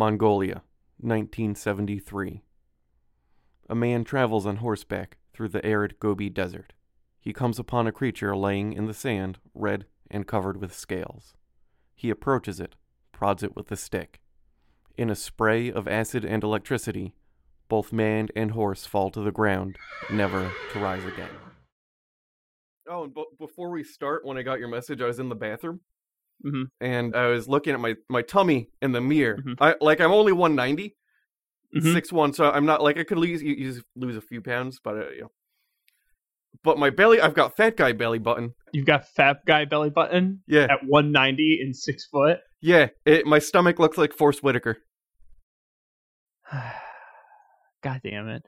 Mongolia, 1973. A man travels on horseback through the arid Gobi Desert. He comes upon a creature laying in the sand, red and covered with scales. He approaches it, prods it with a stick. In a spray of acid and electricity, both man and horse fall to the ground, never to rise again. Oh, and b- before we start, when I got your message, I was in the bathroom Mhm. and I was looking at my, my tummy in the mirror. Mhm. I like I'm only 190, Mhm. six one, so I'm not like I could lose you lose a few pounds, but uh, you know. But my belly, I've got fat guy belly button. You've got fat guy belly button Yeah, at 190 and six foot. yeah. It, my stomach looks like Forest Whitaker. God damn it.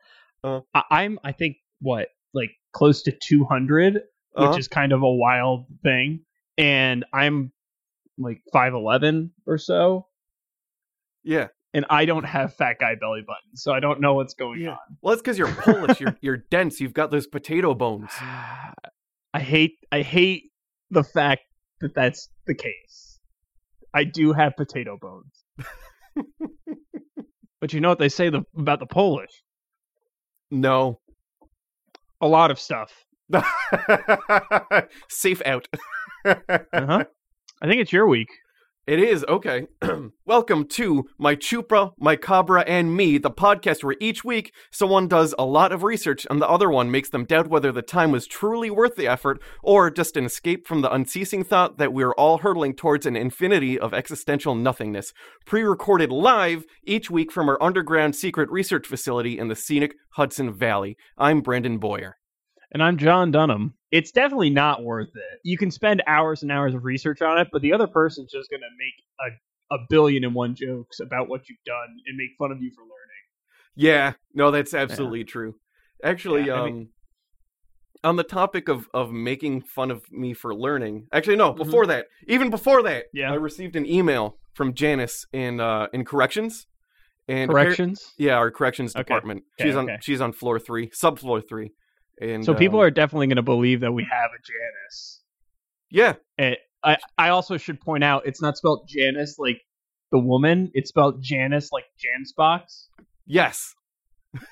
Uh. I- I'm, I think, what, like close to 200, Uh-huh. which is kind of a wild thing. And I'm like 5'11 or so. Yeah. And I don't have fat guy belly button, so I don't know what's going Yeah. on. Well, it's because you're Polish. you're you're dense. You've got those potato bones. I hate I hate the fact that that's the case. I do have potato bones. but you know what they say the, about the Polish? No. A lot of stuff. Safe out. Uh-huh. I think it's your week. It is, okay. Welcome to My Chupra, My Cabra, and Me, the podcast where each week someone does a lot of research and the other one makes them doubt whether the time was truly worth the effort or just an escape from the unceasing thought that we're all hurtling towards an infinity of existential nothingness. Pre recorded live each week from our underground secret research facility in the scenic Hudson Valley. I'm Brandon Boyer. And I'm John Dunham. It's definitely not worth it. You can spend hours and hours of research on it, but the other person's just going to make a, a billion and one jokes about what you've done and make fun of you for learning. Yeah, no, that's absolutely true. Actually, Yeah, I um, mean- on the topic of of making fun of me for learning, actually, no, Mhm. before that, even before that, Yeah. I received an email from Janice in uh in corrections, and appar- Corrections? yeah, our corrections Okay. department. Okay, she's on she's on floor three, subfloor three, and so people um, are definitely going to believe that we have a Janice. yeah, And I, I also should point out it's not spelled Janice like the woman. It's spelled Janice like Jan's box. yes,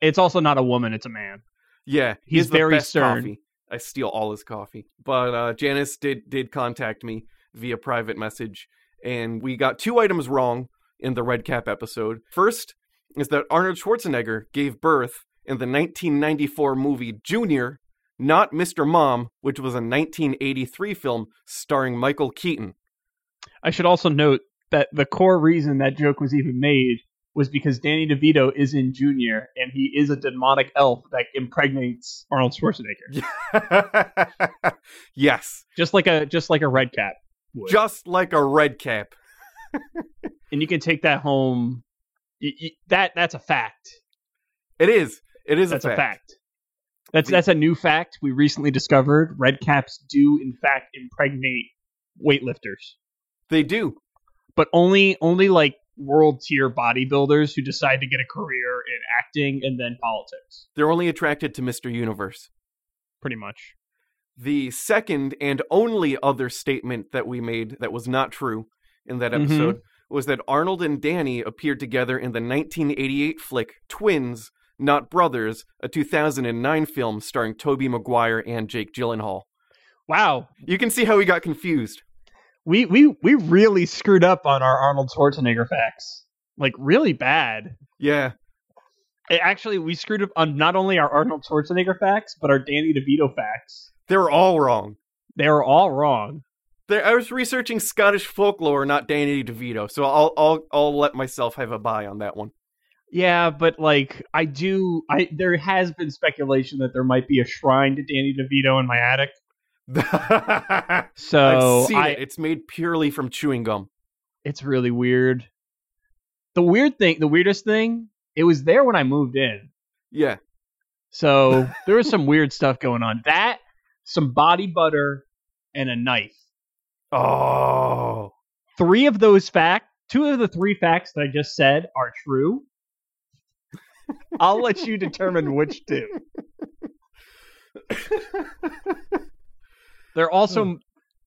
It's also not a woman. It's a man. yeah, he He's very stern. Coffee. I steal all his coffee, but uh, Janice did did contact me via private message, and we got two items wrong in the Red Cap episode. First is that Arnold Schwarzenegger gave birth in the 1994 movie Junior, not Mr. Mom, which was a 1983 film starring Michael Keaton. I should also note that the core reason that joke was even made was because Danny DeVito is in Junior and he is a demonic elf that impregnates Arnold Schwarzenegger, yes, just like a just like a red cap would. just like a red cap. and you can take that home. That that's a fact. It is. It is That's a a fact. fact. That's The- that's a new fact we recently discovered. Red caps do in fact impregnate weightlifters, They do. but only only like world tier bodybuilders who decide to get a career in acting and then politics. They're only attracted to Mr. Universe. Pretty much. The second and only other statement that we made that was not true in that Mhm. episode was that Arnold and Danny appeared together in the 1988 flick Twins, Not Brothers, a 2009 film starring Tobey Maguire and Jake Gyllenhaal. Wow, You can see how we got confused. we we we really screwed up on our Arnold Schwarzenegger facts. Like really bad. Yeah. Actually, we screwed up on not only our Arnold Schwarzenegger facts, but our Danny DeVito facts. They were all wrong. They were all wrong. I was researching Scottish folklore, not Danny DeVito, so I'll I'll I'll let myself have a buy on that one. Yeah, but like I do, I there has been speculation that there might be a shrine to Danny DeVito in my attic. So I, it. It's made purely from chewing gum. it's really weird. The weird thing, the weirdest thing, it was there when I moved in. Yeah. So there was some weird stuff going on. That, some body butter, and a knife. Oh. Three of those facts, two of the three facts that I just said are true. I'll let you determine which two. There also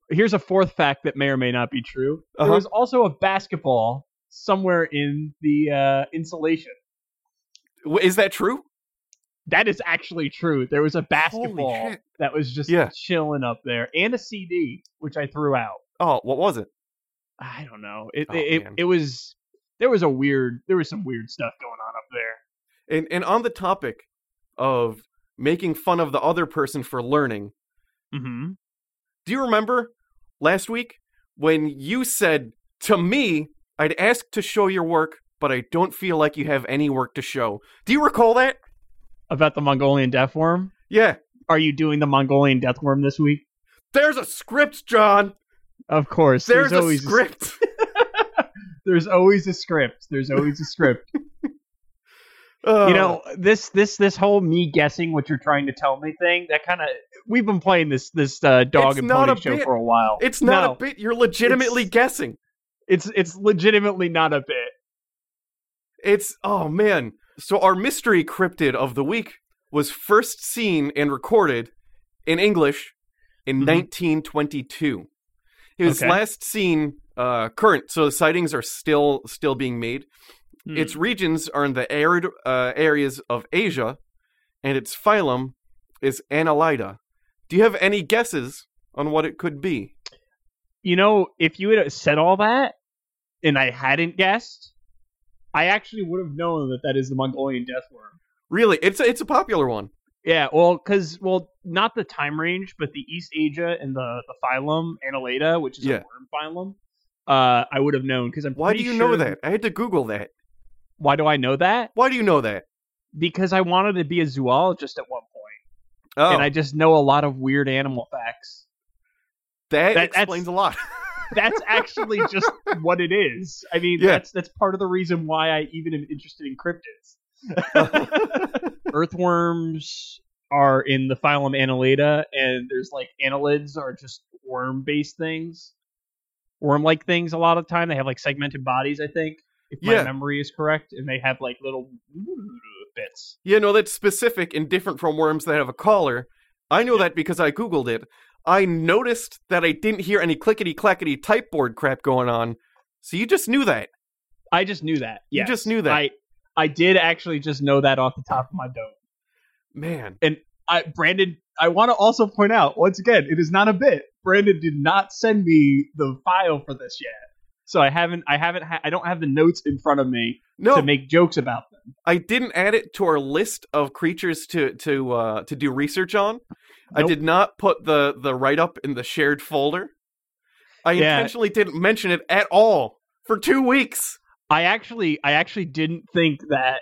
here's a fourth fact that may or may not be true. There Uh-huh. was also a basketball somewhere in the uh, insulation. Is that true? That is actually true. There was a basketball that was just Yeah. chilling up there, and a CD which I threw out. Oh, what was it? I don't know. It Oh, it, man. it was there was a weird there was some weird stuff going on up there. And and on the topic of making fun of the other person for learning, Mm-hmm. do you remember last week when you said to me, I'd ask to show your work, but I don't feel like you have any work to show. Do you recall that? About the Mongolian death worm. Yeah. Are you doing the Mongolian death worm this week? There's a script, John. Of course. There's, a always script. there's always a script. There's always a script. Oh. you know this this this whole me guessing what you're trying to tell me thing that kind of we've been playing this this uh, dog It's and pony show bit. for a while. it's not No, a bit. You're legitimately It's- guessing. It's it's legitimately not a bit. It's oh man. So our mystery cryptid of the week was first seen and recorded in English in Mhm. 1922. It was Okay. last seen uh, current, so the sightings are still still being made. Hmm. Its regions are in the arid uh, areas of Asia, and its phylum is Annelida. Do you have any guesses on what it could be? You know, if you had said all that and I hadn't guessed, I actually would have known that that is the Mongolian death worm. Really, it's a, it's a popular one. Yeah, well, because well, not the time range, but the East Asia and the the phylum Annelida, which is Yeah. a worm phylum. Uh, I would have known because I'm. Why do you know that? I had to Google that. Why do I know that? Why do you know that? Because I wanted to be a zoologist at one point, Oh, and I just know a lot of weird animal facts. that, that- explains a lot. That's actually just what it is. I mean, Yeah. that's that's part of the reason why I even am interested in cryptids. Earthworms are in the phylum Annelida, and there's like annelids are just worm-based things, worm-like things. A lot of the time, they have like segmented bodies. I think, if my memory is correct, and they have like little bits. Yeah, no, that's specific and different from worms that have a collar. I know that because I Googled it. I noticed that I didn't hear any clickety clackety typeboard crap going on. So you just knew that. I just knew that. You just knew that. I I did actually just know that off the top of my dome. Man. And I Brandon, I want to also point out once again, it is not a bit. Brandon did not send me the file for this yet, so I haven't. I haven't. Ha- I don't have the notes in front of me No, to make jokes about them. I didn't add it to our list of creatures to to uh, to do research on. I did not put the the write up in the shared folder. I Yeah. intentionally didn't mention it at all for two weeks. I actually, I actually didn't think that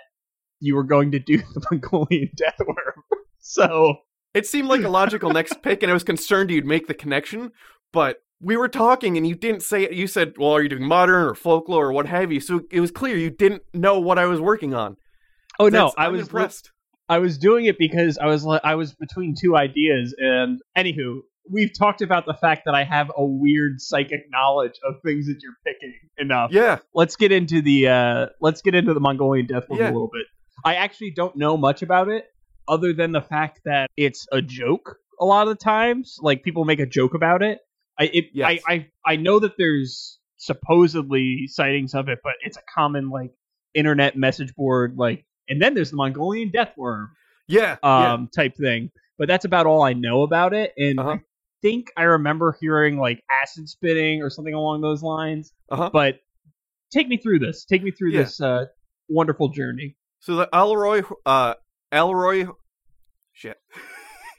you were going to do the Mongolian death worm. So It seemed like a logical next pick, and I was concerned you'd make the connection. But we were talking, and you didn't say it. You said, "Well, are you doing modern or folklore or what have you?" So it was clear you didn't know what I was working on. Oh no, That's- I I'm was impressed. I was doing it because I was I was between two ideas, and anywho, we've talked about the fact that I have a weird psychic knowledge of things that you're picking enough. Yeah, Let's get into the uh, let's get into the Mongolian death worm Yeah. a little bit. I actually don't know much about it, other than the fact that it's a joke a lot of the times. Like people make a joke about it. I it, Yes. I, I I know that there's supposedly sightings of it, but it's a common like internet message board like and then there's the Mongolian death worm yeah, yeah. um type thing. But that's about all I know about it. And Uh-huh. I think I remember hearing like acid spitting or something along those lines. Uh-huh. But take me through this. Take me through Yeah. this uh, wonderful journey. So the Alroy, uh, Alroy, shit,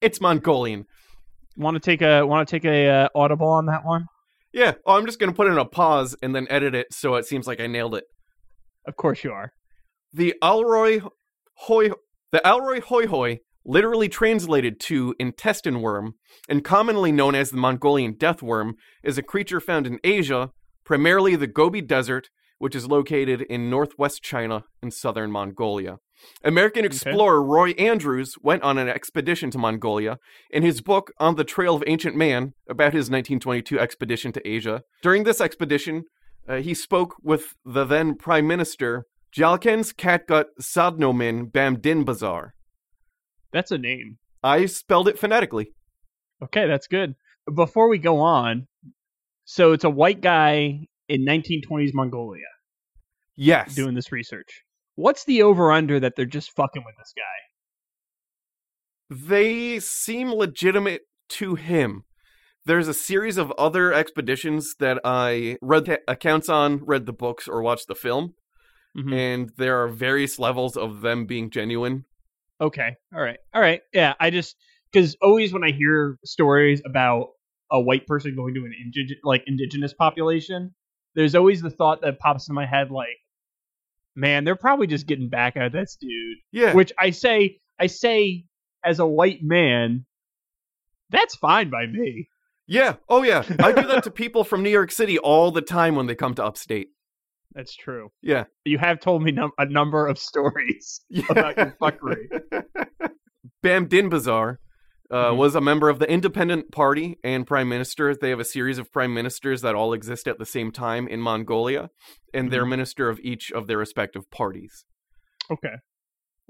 it's Mongolian. Want to take a want to take a uh, audible on that one? Yeah. Oh, I'm just gonna put in a pause and then edit it so it seems like I nailed it. Of course you are. The Alroy hoi the Alroy hoi hoi, literally translated to intestine worm, and commonly known as the Mongolian death worm, is a creature found in Asia, primarily the Gobi Desert, which is located in northwest China and southern Mongolia. American explorer Roy Andrews went on an expedition to Mongolia. In his book On the Trail of Ancient Man, about his 1922 expedition to Asia, during this expedition, uh, he spoke with the then Prime Minister Jalkens Katgut Sadnomin Bamdinbazar. That's a name. I spelled it phonetically. Okay, that's good. Before we go on, so it's a white guy in 1920s Mongolia Yes. doing this research. What's the over under that they're just fucking with this guy? they seem legitimate to him. There's a series of other expeditions that I read the accounts on, read the books, or watched the film, Mhm. and there are various levels of them being genuine. Okay. All right. All right. Yeah. I just because always when I hear stories about a white person going to an indig- like indigenous population, there's always the thought that pops in my head like, man, they're probably just getting back at this dude. Yeah. Which I say, I say as a white man, that's fine by me. Yeah. Oh, yeah. I do that to people from New York City all the time when they come to upstate. That's true. Yeah. You have told me num- a number of stories Yeah. about your fuckery. Bam Dinbazar uh, Mhm. was a member of the Independent Party and Prime Minister. They have a series of prime ministers that all exist at the same time in Mongolia, and they're Mhm. minister of each of their respective parties. Okay.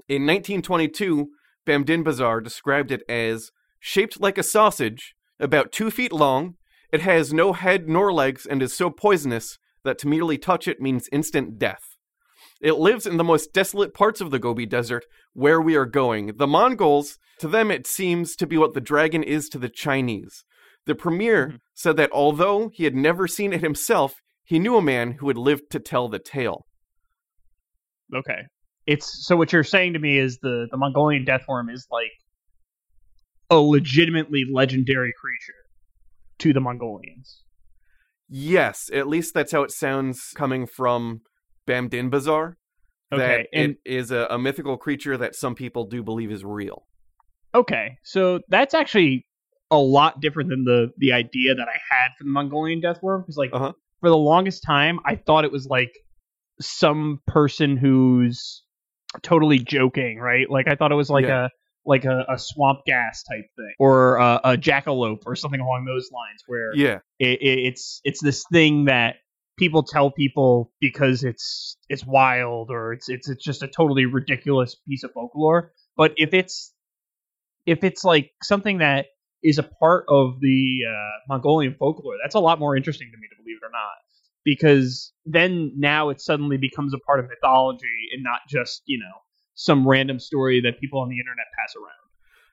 In 1922, Bamdin Bazar described it as shaped like a sausage, about two feet long. It has no head nor legs and is so poisonous that to merely touch it means instant death. It lives in the most desolate parts of the Gobi Desert, where we are going. The Mongols, to them, it seems to be what the dragon is to the Chinese. The premier Mhm. said that although he had never seen it himself, he knew a man who had lived to tell the tale. Okay. It's so what you're saying to me is the the Mongolian death worm is like a legitimately legendary creature to the Mongolians. Yes, at least that's how it sounds coming from Bamdin Bazaar. Okay, that and it is a, a mythical creature that some people do believe is real. okay, so that's actually a lot different than the the idea that I had for the Mongolian death worm because like Uh-huh. for the longest time I thought it was like some person who's totally joking, right? Like I thought it was like Yeah. a like a, a swamp gas type thing or a, a jackalope or something along those lines where Yeah, it, it, it's it's this thing that people tell people because it's it's wild or it's it's it's just a totally ridiculous piece of folklore. But if it's if it's like something that is a part of the uh, Mongolian folklore, that's a lot more interesting to me, to believe it or not, because then now it suddenly becomes a part of mythology and not just you know some random story that people on the internet pass around.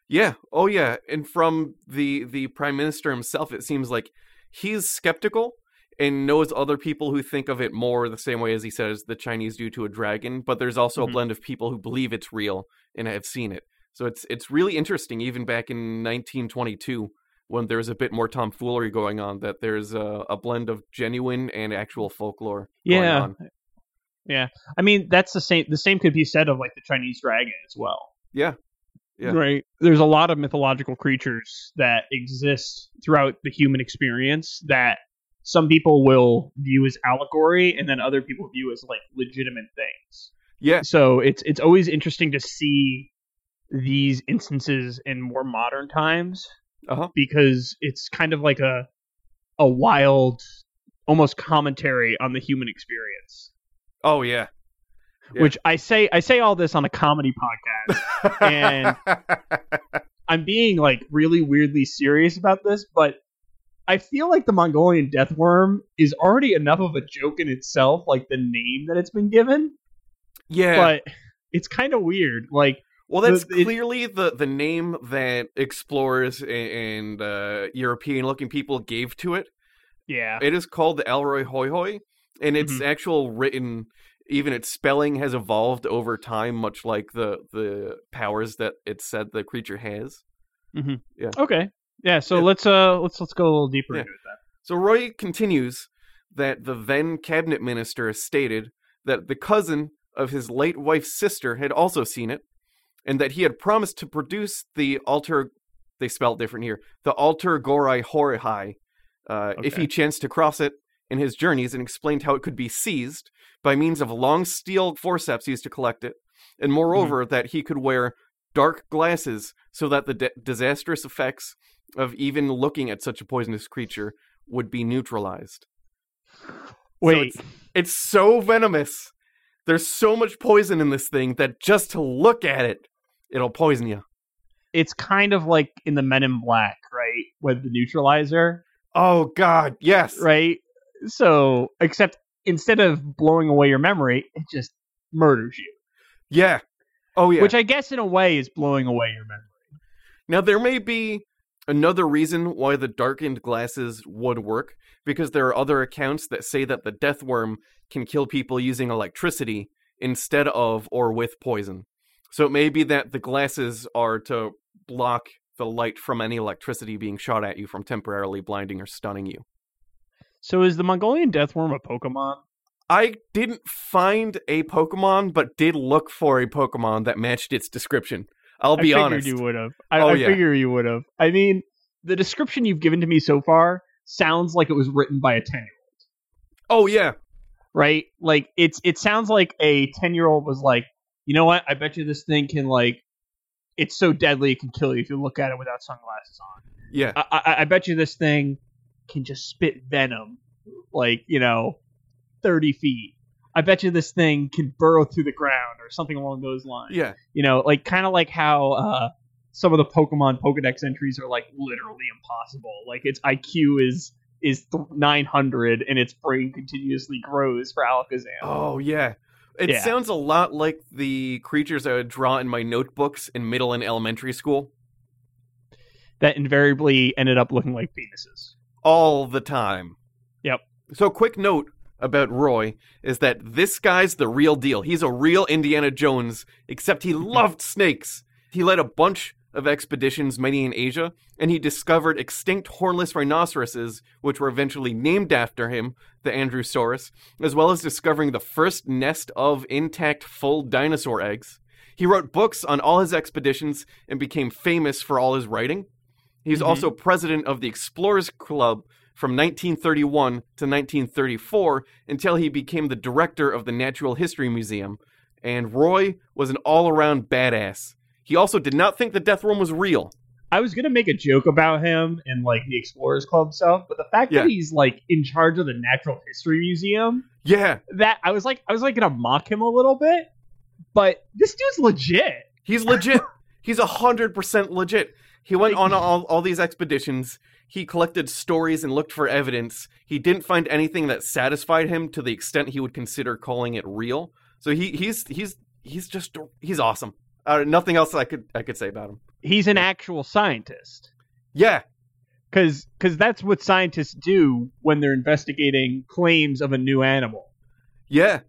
yeah, oh yeah. And from the the prime minister himself, it seems like he's skeptical and knows other people who think of it more the same way as he says the Chinese do to a dragon. But there's also Mhm. a blend of people who believe it's real and have seen it. So it's it's really interesting, even back in 1922, when there's a bit more tomfoolery going on, that there's a, a blend of genuine and actual folklore. going Yeah. on. Yeah, I mean that's the same. The same could be said of like the Chinese dragon as well. Yeah. Yeah. Right. There's a lot of mythological creatures that exist throughout the human experience that some people will view as allegory, and then other people view as like legitimate things. Yeah. So it's it's always interesting to see these instances in more modern times Uh-huh. because it's kind of like a a wild, almost commentary on the human experience. Oh yeah. Yeah. Which I say I say all this on a comedy podcast. And- I'm being like really weirdly serious about this, but I feel like the Mongolian death worm is already enough of a joke in itself, like the name that it's been given. yeah. But it's kind of weird. Like, Well, that's The- it- clearly the the name that explorers and uh, European looking people gave to it. yeah, It is called the Elroy Hoi Hoi, and its Mhm. actual written, even its spelling has evolved over time, much like the the powers that it said the creature has. Mhm. Yeah. Okay, yeah. So Yeah. let's uh let's let's go a little deeper Yeah. into then. So Roy continues that the then cabinet minister stated that the cousin of his late wife's sister had also seen it, and that he had promised to produce the alter. They spell it different here. The alter gorai horihai, uh, if he chanced to cross it in his journeys, and explained how it could be seized by means of long steel forceps used to collect it, and moreover that he could wear dark glasses so that the di- disastrous effects of even looking at such a poisonous creature would be neutralized. Wait, it's, it's so venomous. There's so much poison in this thing that just to look at it, it'll poison you. it's kind of like in the Men in Black, right? With the neutralizer, Oh God, yes. right? So, except instead of blowing away your memory, it just murders you. Yeah. Oh yeah. Which I guess in a way is blowing away your memory. Now, there may be another reason why the darkened glasses would work, because there are other accounts that say that the death worm can kill people using electricity instead of or with poison. So it may be that the glasses are to block the light from any electricity being shot at you from temporarily blinding or stunning you. So is the Mongolian death worm a Pokemon? I didn't find a Pokemon, but did look for a Pokemon that matched its description. I'll be I figured honest. you would have. I, Oh, I yeah. figure you would have. I mean, the description you've given to me so far sounds like it was written by a ten year old. Oh yeah, right? Like it's it sounds like a ten year old was like, you know what? I bet you this thing can like, it's so deadly it can kill you if you look at it without sunglasses on. yeah. I, I, I bet you this thing can just spit venom, like you know, thirty feet. I bet you this thing can burrow through the ground or something along those lines. Yeah. You know, like kind of like how uh, some of the Pokemon Pokedex entries are like literally impossible. Like its IQ is is th- 900 and its brain continuously grows for Alakazam. Oh yeah. It Yeah. sounds a lot like the creatures I would draw in my notebooks in middle and elementary school. That invariably ended up looking like penises. All the time. Yep. So quick note about Roy is that this guy's the real deal. He's a real Indiana Jones, except he loved snakes. He led a bunch of expeditions, many in Asia, and he discovered extinct hornless rhinoceroses, which were eventually named after him, the Andrewsarchus, as well as discovering the first nest of intact full dinosaur eggs. He wrote books on all his expeditions and became famous for all his writing. He's mm-hmm. also president of the Explorers Club from 1931 to 1934 until he became the director of the Natural History Museum. And Roy was an all around badass. He also did not think the death worm was real. I was gonna make a joke about him and like the Explorers Club stuff, but the fact Yeah. that he's like in charge of the Natural History Museum, Yeah, that I was like, I was like gonna mock him a little bit, but this dude's legit. he's legit. he's a 100% legit. He went Like- on all, all these expeditions. He collected stories and looked for evidence. He didn't find anything that satisfied him to the extent he would consider calling it real. So he he's he's he's just he's awesome. Uh, nothing else I could I could say about him. He's an actual scientist. Yeah, because because that's what scientists do when they're investigating claims of a new animal. yeah,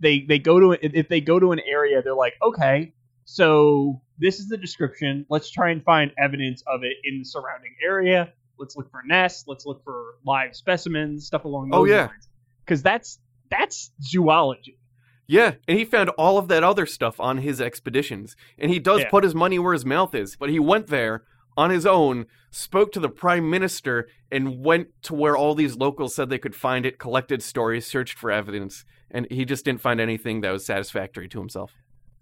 They they go to if they go to an area, they're like, okay, so this is the description. Let's try and find evidence of it in the surrounding area. Let's look for nests. Let's look for live specimens, stuff along oh, those Oh, yeah. lines. Because that's that's zoology. yeah. And he found all of that other stuff on his expeditions. And he does Yeah. put his money where his mouth is. But he went there on his own, spoke to the prime minister, and went to where all these locals said they could find it, collected stories, searched for evidence, and he just didn't find anything that was satisfactory to himself.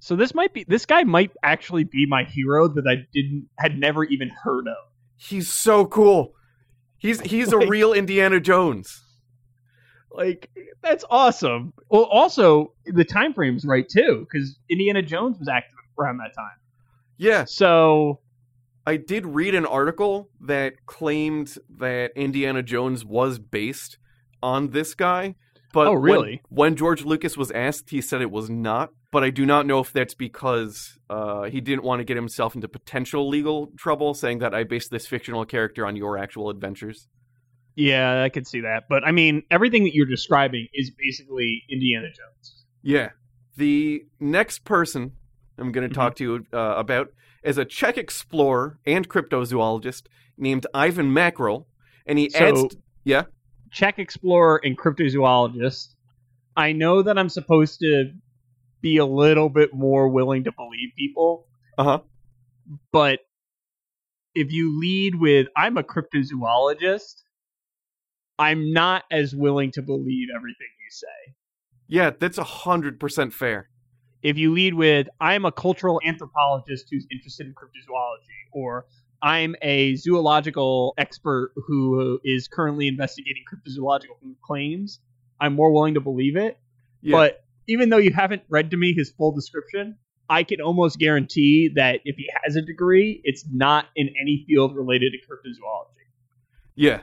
So this might be this guy might actually be my hero that I didn't had never even heard of. He's so cool. He's he's a real Indiana Jones. Like that's awesome. Well, also the time frame's right too, because Indiana Jones was active around that time. Yeah, So I did read an article that claimed that Indiana Jones was based on this guy. But Oh, when- really? When, George Lucas was asked, he said it was not. But I do not know if that's because uh, he didn't want to get himself into potential legal trouble, saying that I based this fictional character on your actual adventures. yeah, I could see that. But I mean, everything that you're describing is basically Indiana Jones. Yeah. The next person I'm going to talk to you uh, about is a Czech explorer and cryptozoologist named Ivan Mackerle. And he So- adds. yeah. Czech explorer and cryptozoologist. I know that I'm supposed to be a little bit more willing to believe people. Uh huh. But if you lead with I'm a cryptozoologist, I'm not as willing to believe everything you say. Yeah, that's a hundred percent fair. If you lead with I'm a cultural anthropologist who's interested in cryptozoology, or I'm a zoological expert who is currently investigating cryptozoological claims, I'm more willing to believe it. Yeah. But even though you haven't read to me his full description, I can almost guarantee that if he has a degree, it's not in any field related to cryptozoology. yeah.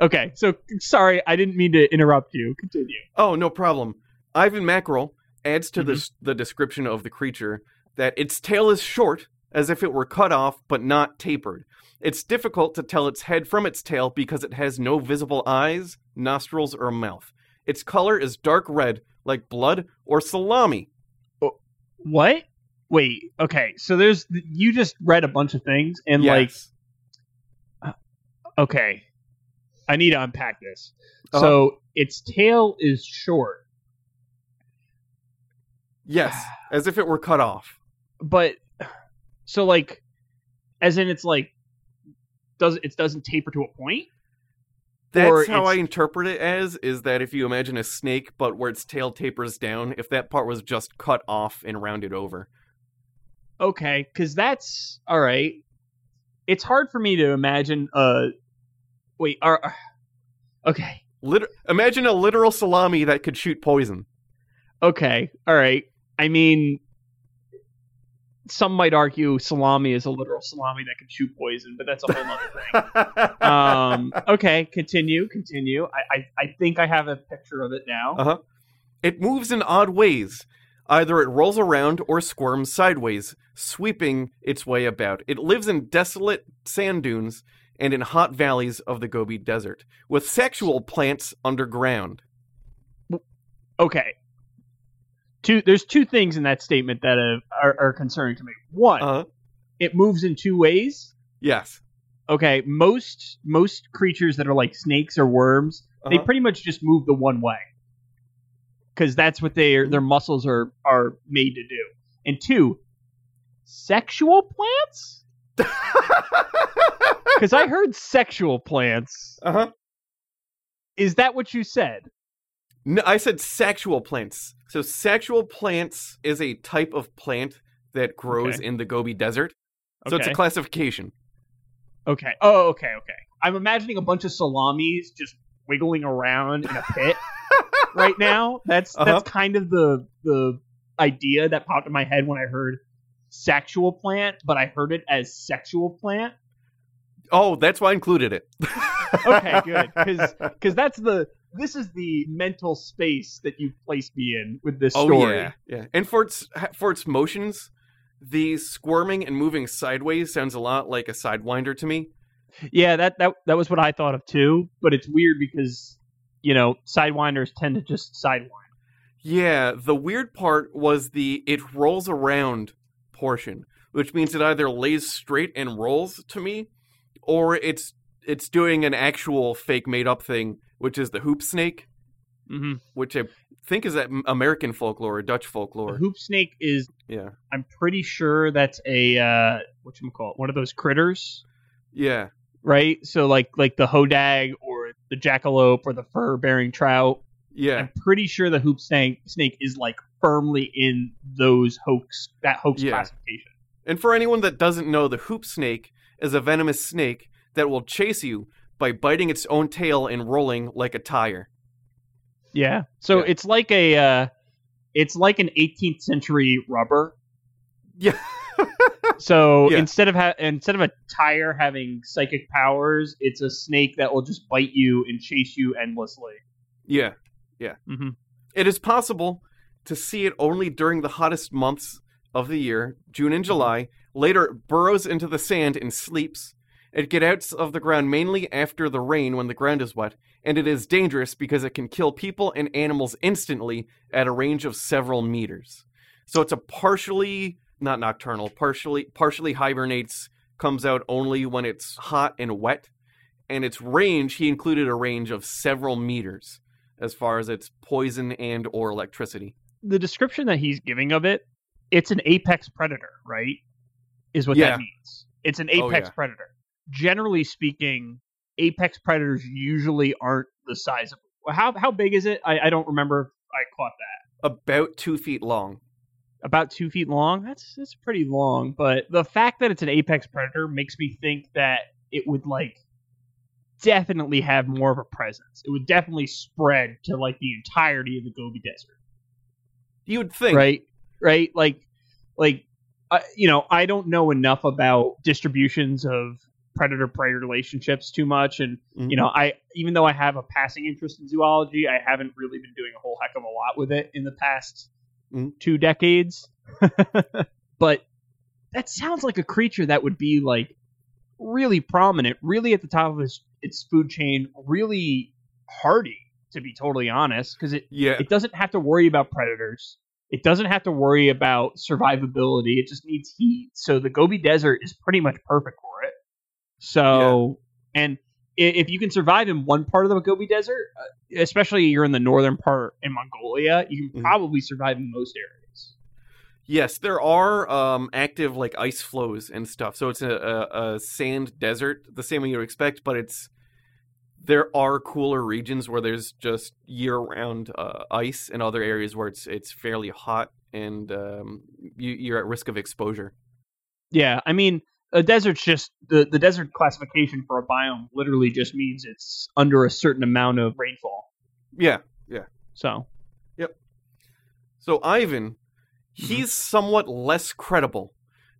Okay, so sorry, I didn't mean to interrupt you. Continue. Oh, no problem. Ivan Mackerle adds to Mm-hmm. this the description of the creature that its tail is short, as if it were cut off but not tapered. It's difficult to tell its head from its tail because it has no visible eyes, nostrils, or mouth. Its color is dark red, like blood or salami. What? Wait. Okay. So there's you just read a bunch of things and Yes. like okay, I need to unpack this. Uh-huh. So its tail is short, yes, as if it were cut off. but so like, as in it's like does it doesn't taper to a point? That's how I interpret it as is that if you imagine a snake but where its tail tapers down, if that part was just cut off and rounded over. Okay, because that's all right. It's hard for me to imagine. Uh, wait. Are okay. Lit- imagine a literal salami that could shoot poison. Okay, all right. I mean, some might argue salami is a literal salami that can shoot poison, but that's a whole other thing. um, okay, continue, continue. I, I, I think I have a picture of it now. Uh-huh. It moves in odd ways. Either it rolls around or squirms sideways, sweeping its way about. It lives in desolate sand dunes and in hot valleys of the Gobi Desert, with saxaul plants underground. Okay. Two, there's two things in that statement that are, are concerning to me. One, Uh-huh. it moves in two ways. Yes. Okay, most most creatures that are like snakes or worms, they Uh-huh. pretty much just move the one way because that's what their their muscles are are made to do. And two, sexual plants? Because I heard sexual plants. uh-huh. Is that what you said? No, I said saxaul plants. So saxaul plants is a type of plant that grows Okay. in the Gobi Desert. So it's a classification. Okay. Oh, okay, okay. I'm imagining a bunch of salamis just wiggling around in a pit right now. That's Uh-huh. that's kind of the the idea that popped in my head when I heard saxaul plant, but I heard it as sexual plant. Oh, that's why I included it. Okay, good. because Because that's the this is the mental space that you placed me in with this Oh story. yeah, yeah. And for its for its motions, the squirming and moving sideways sounds a lot like a sidewinder to me. Yeah, that, that that was what I thought of too. But it's weird because you know sidewinders tend to just sidewind. Yeah, the weird part was the it rolls around portion, which means it either lays straight and rolls to me, or it's it's doing an actual fake made up thing, which is the hoop snake, Mm-hmm. which I think is that American folklore or Dutch folklore. The hoop snake is Yeah, I'm pretty sure that's a uh what you call it, one of those critters, yeah, right? So like like the hodag or the jackalope or the fur bearing trout. yeah. I'm pretty sure the hoop snake snake is like firmly in those hoax that hoax Yeah. classification. And for anyone that doesn't know, the hoop snake is a venomous snake that will chase you by biting its own tail and rolling like a tire. Yeah. So Yeah. it's like a uh it's like an 18th century rubber. Yeah. So Yeah. instead of ha- instead of a tire having psychic powers, it's a snake that will just bite you and chase you endlessly. yeah. Yeah. Mm-hmm. It is possible to see it only during the hottest months of the year, June and July. Later, it burrows into the sand and sleeps. It gets out of the ground mainly after the rain when the ground is wet, and it is dangerous because it can kill people and animals instantly at a range of several meters. So it's a partially not nocturnal, partially partially hibernates, comes out only when it's hot and wet, and its range he included a range of several meters as far as its poison and or electricity. the description that he's giving of it, it's an apex predator, right? Is what Yeah. that means. It's an Oh, apex yeah. predator. Generally speaking, apex predators usually aren't the size of. How how big is it? I, I don't remember. If I caught that. About two feet long. About two feet long. That's that's pretty long. But the fact that it's an apex predator makes me think that it would like definitely have more of a presence. It would definitely spread to like the entirety of the Gobi Desert. You would think. right right like like uh, you know i don't know enough about distributions of predator prey relationships too much and Mhm. you know i even though i have a passing interest in zoology i haven't really been doing a whole heck of a lot with it in the past Mhm. two decades but that sounds like a creature that would be like really prominent really at the top of its, its food chain really hardy to be totally honest because it Yeah. it doesn't have to worry about predators. It doesn't have to worry about survivability. It just needs heat. So the Gobi Desert is pretty much perfect for So, and if you can survive in one part of the Gobi Desert, uh, especially you're in the northern part in Mongolia, you can Mhm. probably survive in most areas. Yes, there are um, active like ice flows and stuff. So it's a, a, a sand desert, the same way you would expect, but it's there are cooler regions where there's just year-round uh, ice, and other areas where it's it's fairly hot and um, you, you're at risk of exposure. Yeah, I mean, a desert's just the the desert classification for a biome literally just means it's under a certain amount of rainfall. Yeah. Yeah. So, yep. So Ivan, mm-hmm. he's somewhat less credible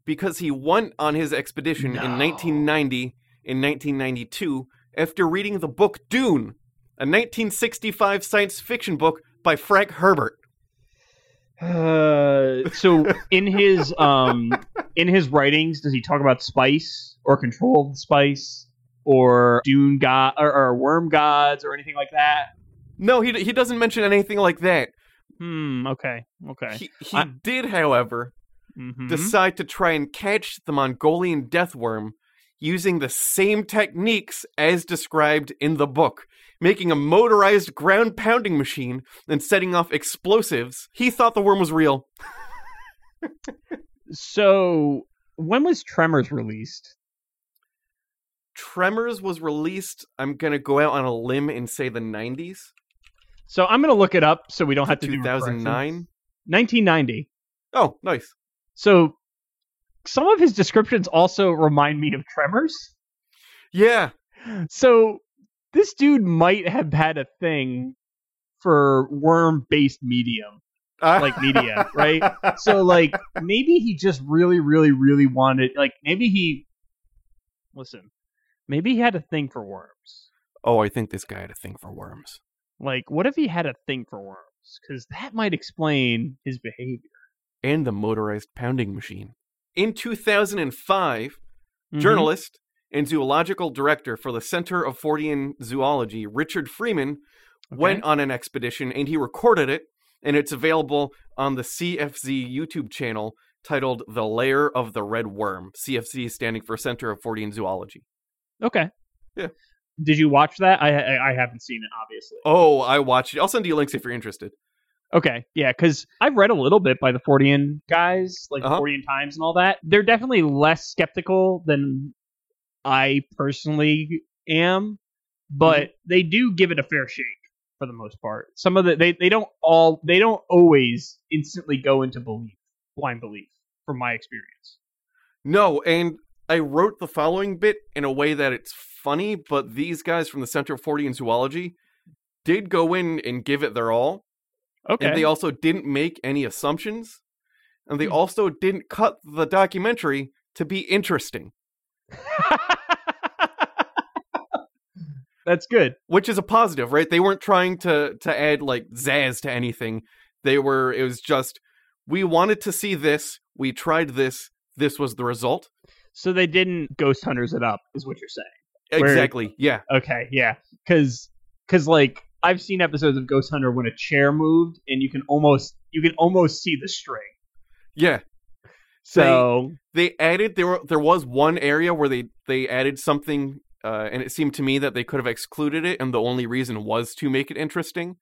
because he went on his expedition in 1990 in 1992 after reading the book Dune, a 1965 science fiction book by Frank Herbert. Uh, so in his um in his writings, does he talk about spice or control of the spice or dune god or, or worm gods or anything like that? No, he he doesn't mention anything like that. Hmm. Okay. Okay. He, he I- did, however, Mhm. decide to try and catch the Mongolian death worm using the same techniques as described in the book, making a motorized ground pounding machine and setting off explosives. He thought the worm was real. So when was Tremors released? Tremors was released, I'm going to go out on a limb and say the 90s, So I'm gonna look it up so we don't have to do 2009. 1990. Oh, nice. So some of his descriptions also remind me of Tremors. Yeah. So this dude might have had a thing for worm-based medium, like media, right? So like maybe he just really, really, really wanted like maybe he listen, maybe he had a thing for worms. oh, I think this guy had a thing for worms. Like, what if he had a thing for worms? Because that might explain his behavior. And the motorized pounding machine. In 2005, Mhm. journalist and zoological director for the Center of Fortean Zoology, Richard Freeman, went on an expedition and he recorded it, and it's available on the CFZ YouTube channel titled The Lair of the Red Worm. CFZ standing for Center of Fortean Zoology. Okay. Yeah. Did you watch that? I I, I haven't seen it, obviously. Oh, I watched it. I'll send you links if you're interested. Okay, yeah, because I've read a little bit by the Fortean guys, like Uh-huh. the Fortean Times and all that. They're definitely less skeptical than I personally am, but Mm-hmm. they do give it a fair shake for the most part. Some of the they, they don't all they don't always instantly go into belief, blind belief, from my experience. No, and I wrote the following bit in a way that it's funny, but these guys from the Center of Fortean Zoology did go in and give it their all. Okay. And they also didn't make any assumptions. And they Hmm. also didn't cut the documentary to be interesting, That's good. which is a positive, right? They weren't trying to to add like zazz to anything. They were it was just we wanted to see this, we tried this, this was the result. So they didn't ghost hunters it up, is what you're saying. Where- Exactly. Yeah. Okay, yeah, because because like I've seen episodes of Ghost Hunter when a chair moved and you can almost you can almost see the string. Yeah. So they added there were there was one area where they they added something uh, and it seemed to me that they could have excluded it and the only reason was to make it interesting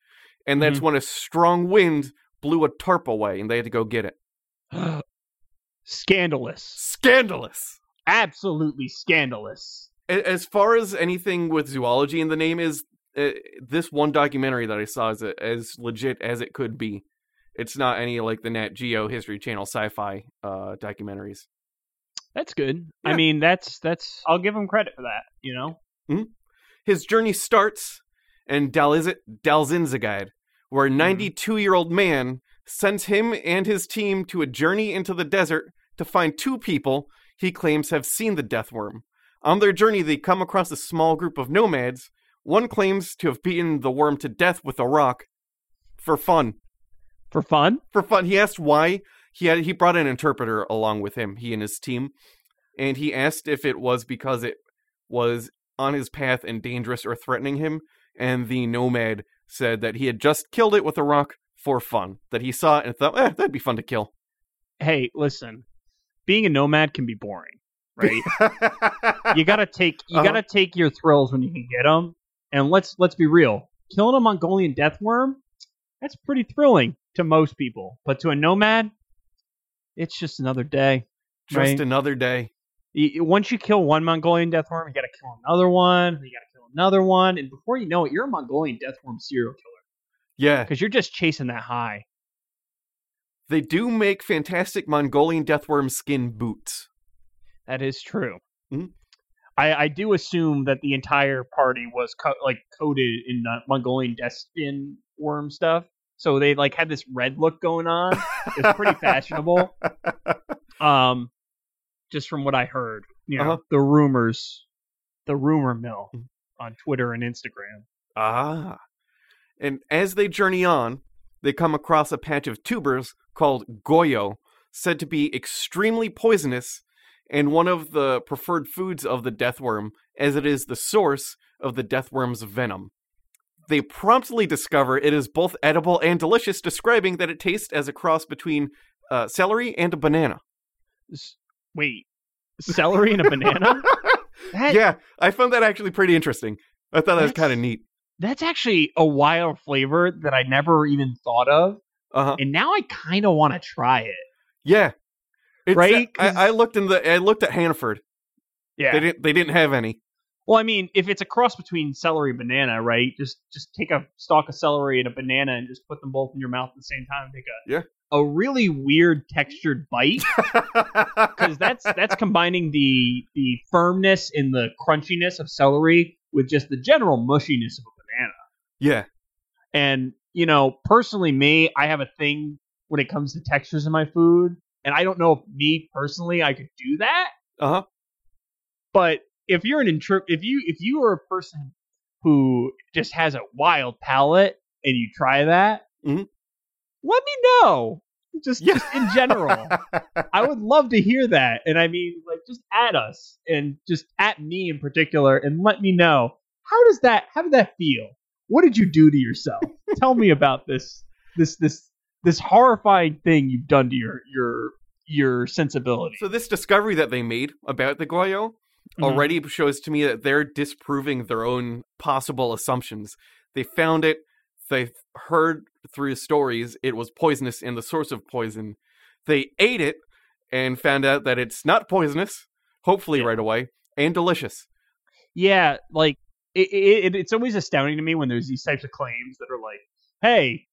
and that's Mm-hmm. when a strong wind blew a tarp away and they had to go get it. Scandalous. Scandalous. Absolutely scandalous. As far as anything with zoology in the name is, uh, this one documentary that I saw is as legit as it could be. It's not any like the Nat Geo History Channel sci-fi uh, documentaries. That's good. I mean, that's that's. I'll give him credit for that. You know. mm-hmm. His journey starts in Daliz- Dalzinzagad, where a 92 year old man sends him and his team to a journey into the desert to find two people he claims have seen the death worm. On their journey, they come across a small group of nomads. One claims to have beaten the worm to death with a rock for fun. For fun. For fun, he asked why. He had he brought an interpreter along with him, he and his team, and he asked if it was because it was on his path and dangerous or threatening him. And the nomad said that he had just killed it with a rock for fun. That he saw it and thought, eh, that'd be fun to kill. Hey, listen. Being a nomad can be boring, right? you gotta take you Uh-huh. gotta take your thrills when you can get them. And let's let's be real. Killing a Mongolian death worm, that's pretty thrilling to most people, but to a nomad, it's just another day. just right? another day. Once you kill one Mongolian death worm, you got to kill another one. You got to kill another one, and before you know it, you're a Mongolian death worm serial killer Yeah, because you're just chasing that high. they do make fantastic Mongolian deathworm skin boots. That is true. Mhm. I, I do assume that the entire party was co- like coated in uh, Mongolian death skin worm stuff, so they like had this red look going on. It's pretty fashionable. Um, just from what I heard, you know, Uh-huh. the rumors, the rumor mill Mhm. on Twitter and Instagram. Ah. And as they journey on, they come across a patch of tubers called goyo, said to be extremely poisonous and one of the preferred foods of the deathworm, as it is the source of the deathworm's venom. They promptly discover it is both edible and delicious, describing that it tastes as a cross between uh, celery and a banana. S- Wait, celery and a banana? That- yeah, I found that actually pretty interesting. I thought that was kind of neat. That's actually a wild flavor that I never even thought of, Uh huh. and now I kind of want to try it. Yeah. It's, Right? I, I looked in the I looked at Hannaford. Yeah. They didn't they didn't have any. Well, I mean, if it's a cross between celery and banana, right? Just just take a stalk of celery and a banana and just put them both in your mouth at the same time. Take a Yeah. a really weird textured bite because that's that's combining the the firmness and the crunchiness of celery with just the general mushiness of a banana. yeah. And you know, personally, me, I have a thing when it comes to textures in my food, and I don't know if me personally I could do that. Uh-huh. But if you're an intro, if you if you are a person who just has a wild palate and you try that, Mhm. let me know. Just, Yeah. just in general, I would love to hear that. And I mean, like, just at us and just at me in particular, and let me know how does that how did that feel? What did you do to yourself? Tell me about this this this this horrifying thing you've done to your your your sensibility. So this discovery that they made about the Goyo Mhm. already shows to me that they're disproving their own possible assumptions. They found it, they heard through stories it was poisonous and the source of poison. They ate it and found out that it's not poisonous, hopefully Yeah. right away, and delicious. Yeah, like it, it, it's always astounding to me when there's these types of claims that are like, "Hey,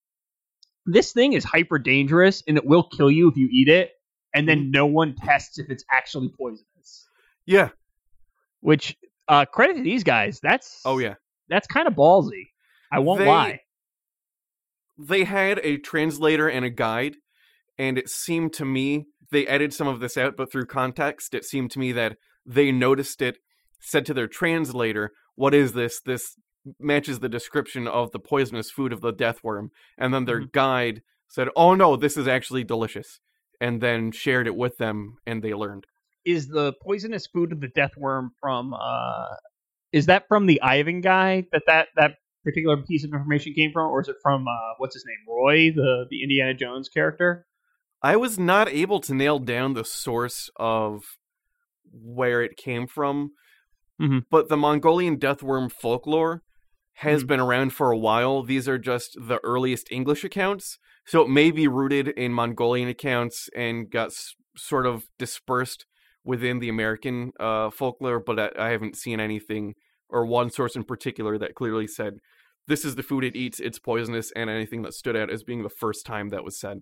this thing is hyper dangerous and it will kill you if you eat it," and then no one tests if it's actually poisonous. Yeah. Which uh, credit to these guys. That's Oh yeah. that's kind of ballsy. I won't They- lie. they had a translator and a guide, and it seemed to me they edited some of this out, but through context, it seemed to me that they noticed it, said to their translator, "What is this? This matches the description of the poisonous food of the death worm," and then their guide said, "Oh no, this is actually delicious," and then shared it with them, and they learned. Is the poisonous food of the death worm from? uh Is that from the Ivan guy that that that particular piece of information came from, or is it from uh, what's his name, Roy, the the Indiana Jones character? I was not able to nail down the source of where it came from, Mhm. but the Mongolian death worm folklore has Mhm. been around for a while. These are just the earliest English accounts, so it may be rooted in Mongolian accounts and got s- sort of dispersed within the American uh, folklore. But I, I haven't seen anything or one source in particular that clearly said this is the food it eats, it's poisonous, and anything that stood out as being the first time that was said.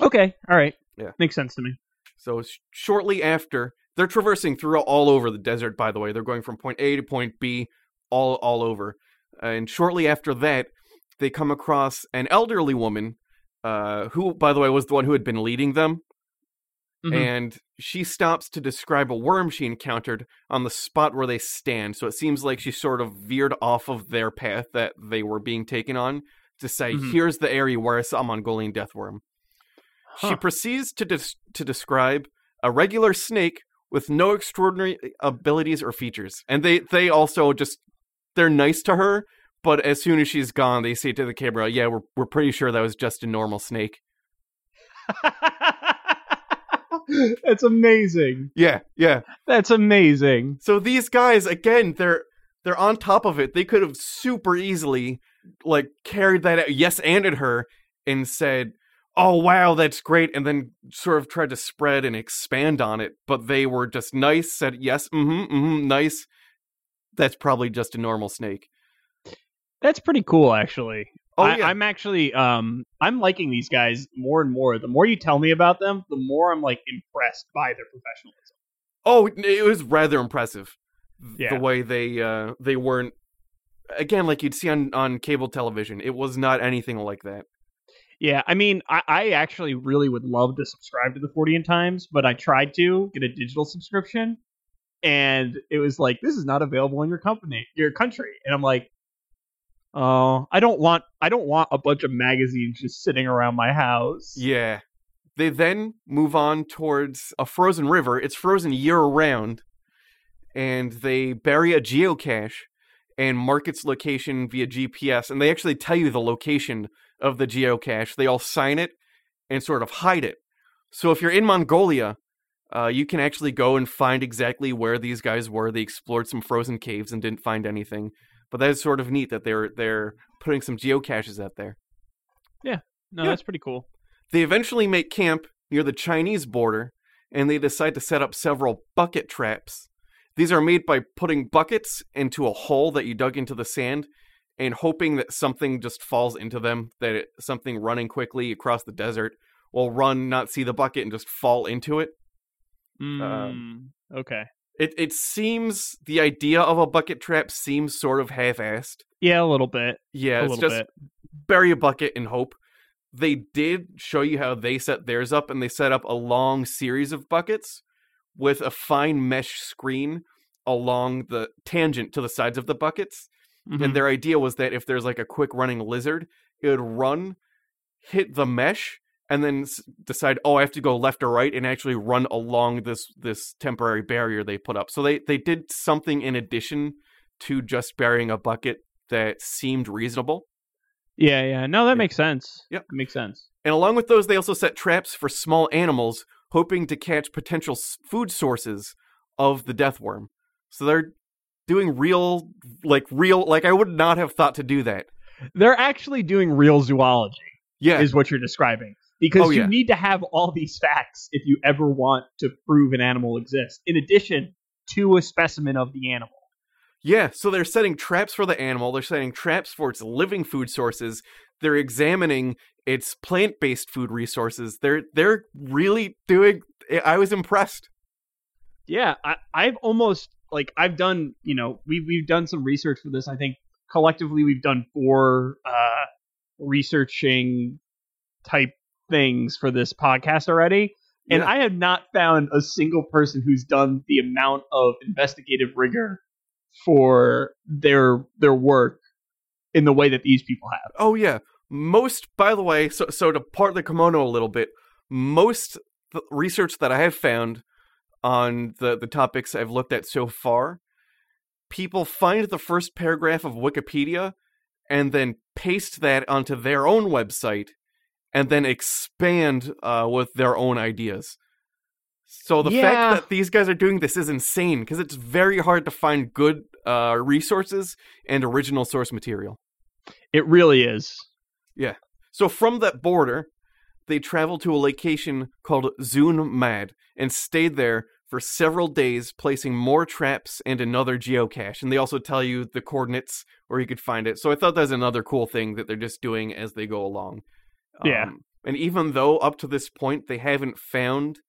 Okay, all right. Yeah. Makes sense to me. So sh- shortly after, they're traversing through all over the desert. By the way, they're going from point A to point B, all all over. And shortly after that, they come across an elderly woman, uh, who, by the way, was the one who had been leading them. Mhm. And she stops to describe a worm she encountered on the spot where they stand. So it seems like she sort of veered off of their path that they were being taken on to say, Mhm. "Here's the area where I saw a Mongolian death worm." She proceeds to des- to describe a regular snake with no extraordinary abilities or features. And they they also just they're nice to her, but as soon as she's gone, they say to the camera, "Yeah, we're we're pretty sure that was just a normal snake." That's amazing. Yeah, yeah. That's amazing. So these guys again, they're they're on top of it. They could have super easily like carried that out, yes, anded her and said, "Oh wow, that's great," and then sort of tried to spread and expand on it. But they were just nice, said yes, mm-hmm, mm-hmm, nice. That's probably just a normal snake. That's pretty cool, actually. Oh I, yeah, I'm actually um I'm liking these guys more and more. The more you tell me about them, the more I'm like impressed by their professionalism. oh, it was rather impressive. Yeah. The way they uh they weren't again like you'd see on on cable television. It was not anything like that. Yeah, I mean, I, I actually really would love to subscribe to the Fortean Times, but I tried to get a digital subscription, and it was like, this is not available in your company, your country, and I'm like, oh, I don't want, I don't want a bunch of magazines just sitting around my house. Yeah. They then move on towards a frozen river. It's frozen year round. And they bury a geocache and mark its location via GPS. And they actually tell you the location of the geocache. They all sign it and sort of hide it. So if you're in Mongolia, uh, you can actually go and find exactly where these guys were. They explored some frozen caves and didn't find anything. But that is sort of neat that they're they're putting some geocaches out there. Yeah, no, Yeah. that's pretty cool. They eventually make camp near the Chinese border and they decide to set up several bucket traps. These are made by putting buckets into a hole that you dug into the sand and hoping that something just falls into them, that it, something running quickly across the desert will run, not see the bucket, and just fall into it. Mm, okay. It it seems the idea of a bucket trap seems sort of half-assed. Yeah, a little bit. Yeah, a it's little just bit. bury a bucket and hope. They did show you how they set theirs up, and they set up a long series of buckets with a fine mesh screen along the tangent to the sides of the buckets. Mhm. And their idea was that if there's like a quick running lizard, it would run, hit the mesh, and then s- decide, oh, I have to go left or right, and actually run along this this temporary barrier they put up. So they they did something in addition to just burying a bucket that seemed reasonable. Yeah, yeah. No, that Yeah. makes sense. Yeah, makes sense. And along with those, they also set traps for small animals, hoping to catch potential s- food sources of the death worm. So they're doing real, like real, like I would not have thought to do that. They're actually doing real zoology. Yeah, is what you're describing. Because Oh, you yeah. need to have all these facts if you ever want to prove an animal exists, in addition to a specimen of the animal. yeah. So they're setting traps for the animal. They're setting traps for its living food sources. They're examining its plant-based food resources. They're they're really doing. I was impressed. Yeah, I, I've almost like I've done. You know, we've we've done some research for this. I think collectively we've done four uh, researching type things for this podcast already. And Yeah. I have not found a single person who's done the amount of investigative rigor for their their work in the way that these people have. Oh yeah. Most, by the way, so so to part the kimono a little bit, most th- research that I have found on the the topics I've looked at so far, people find the first paragraph of Wikipedia and then paste that onto their own website and then expand uh, with their own ideas. So the Yeah. fact that these guys are doing this is insane because it's very hard to find good uh, resources and original source material. It really is. Yeah. So from that border, they traveled to a location called Zun Mad and stayed there for several days, placing more traps and another geocache. And they also tell you the coordinates where you could find it. So I thought that's another cool thing that they're just doing as they go along. Yeah. Um, and even though up to this point they haven't found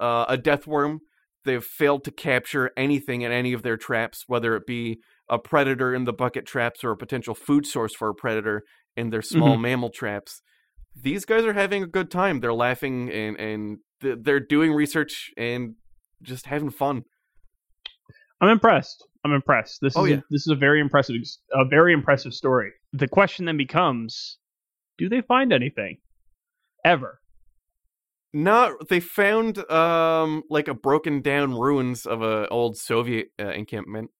uh, a death worm, they've failed to capture anything in any of their traps, whether it be a predator in the bucket traps or a potential food source for a predator in their small mammal traps. These guys are having a good time. They're laughing and and they're doing research and just having fun. I'm impressed. I'm impressed. This Oh, is yeah. a, this is a very impressive a very impressive story. The question then becomes, do they find anything ever? Not they found um like a broken down ruins of a old Soviet uh, encampment.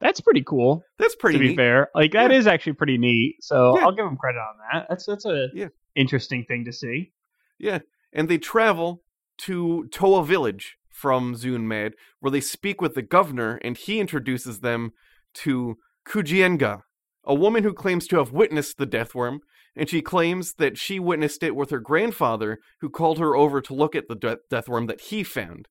That's pretty cool. That's pretty to be neat. fair, like that is Yeah. actually pretty neat. So Yeah. I'll give them credit on that. That's that's a Yeah. interesting thing to see. Yeah, and they travel to Toa Village from Zunmad, where they speak with the governor, and he introduces them to Kujienga, a woman who claims to have witnessed the death worm, and she claims that she witnessed it with her grandfather, who called her over to look at the de- death worm that he found.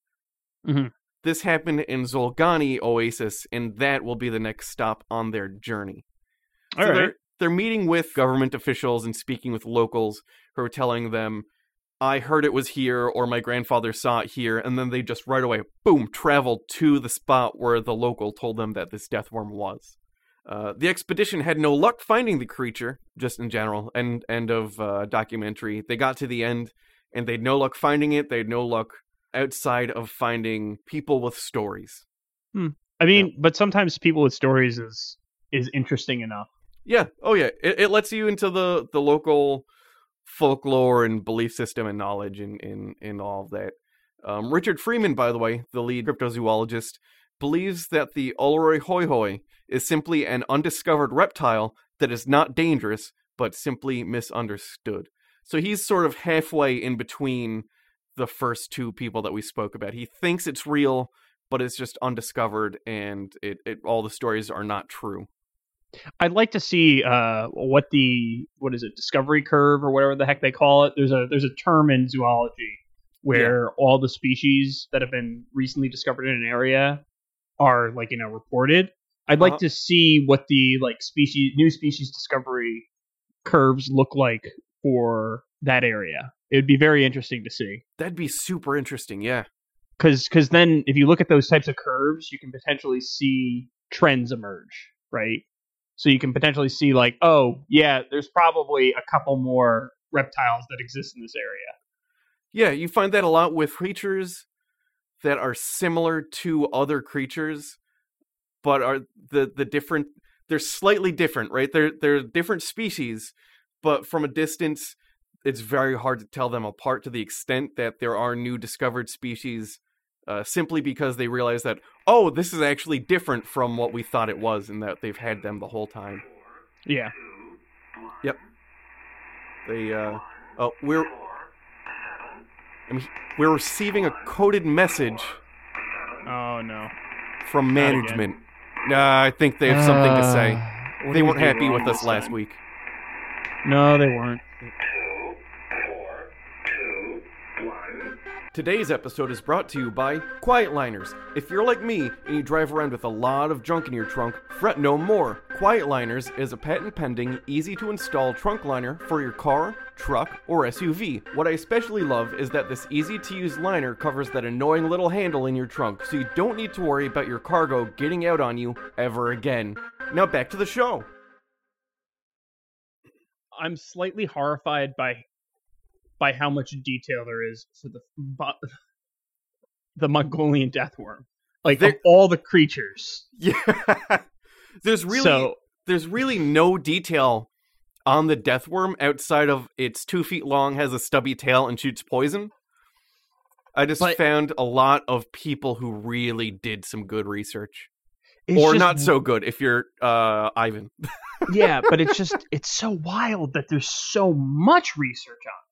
Mhm. This happened in Zolgani Oasis, and that will be the next stop on their journey. All So right. they're they're meeting with government officials and speaking with locals who are telling them, "I heard it was here," or "My grandfather saw it here," and then they just right away, boom, travel to the spot where the local told them that this death worm was. Uh, the expedition had no luck finding the creature, just in general. End end of uh, documentary. They got to the end, and they'd no luck finding it. They had no luck outside of finding people with stories. I mean, but sometimes people with stories is is interesting enough. Yeah. Oh, yeah. It, it lets you into the the local folklore and belief system and knowledge and and, and all of that. Um, Richard Freeman, by the way, the lead cryptozoologist, believes that the hoi hoi is simply an undiscovered reptile that is not dangerous but simply misunderstood. So he's sort of halfway in between the first two people that we spoke about. He thinks it's real, but it's just undiscovered, and it, it all the stories are not true. I'd like to see uh, what the what is it discovery curve or whatever the heck they call it. There's a there's a term in zoology where all the species that have been recently discovered in an area are like you know reported. I'd like Uh-huh. to see what the like species new species discovery curves look like for that area. It would be very interesting to see That'd be super interesting, yeah. because because then if you look at those types of curves, you can potentially see trends emerge, right? So you can potentially see like, oh yeah, there's probably a couple more reptiles that exist in this area. Yeah, you find that a lot with creatures that are similar to other creatures, but are the the different they're slightly different, right? They're they're different species, but from a distance it's very hard to tell them apart to the extent that there are new discovered species uh, simply because they realize that oh this is actually different from what we thought it was and that they've had them the whole time Yeah. Yep they, uh, oh, we're, I mean, we're receiving a coded message Oh no. from management. Uh, I think they have something to say. What They weren't happy with us last week. No, they weren't. Today's episode is brought to you by Quiet Liners. If you're like me and you drive around with a lot of junk in your trunk, fret no more. Quiet Liners is a patent pending, easy to install trunk liner for your car, truck, or SUV. What I especially love is that this easy to use liner covers that annoying little handle in your trunk, so you don't need to worry about your cargo getting out on you ever again. Now back to the show. I'm slightly horrified by by how much detail there is for the bo- the Mongolian death worm. Like There- all the creatures. Yeah. there's really so there's really no detail on the death worm outside of it's two feet long, has a stubby tail, and shoots poison. I just But- found a lot of people who really did some good research, or just- not so good if you're uh, Ivan. yeah, but it's just it's so wild that there's so much research on.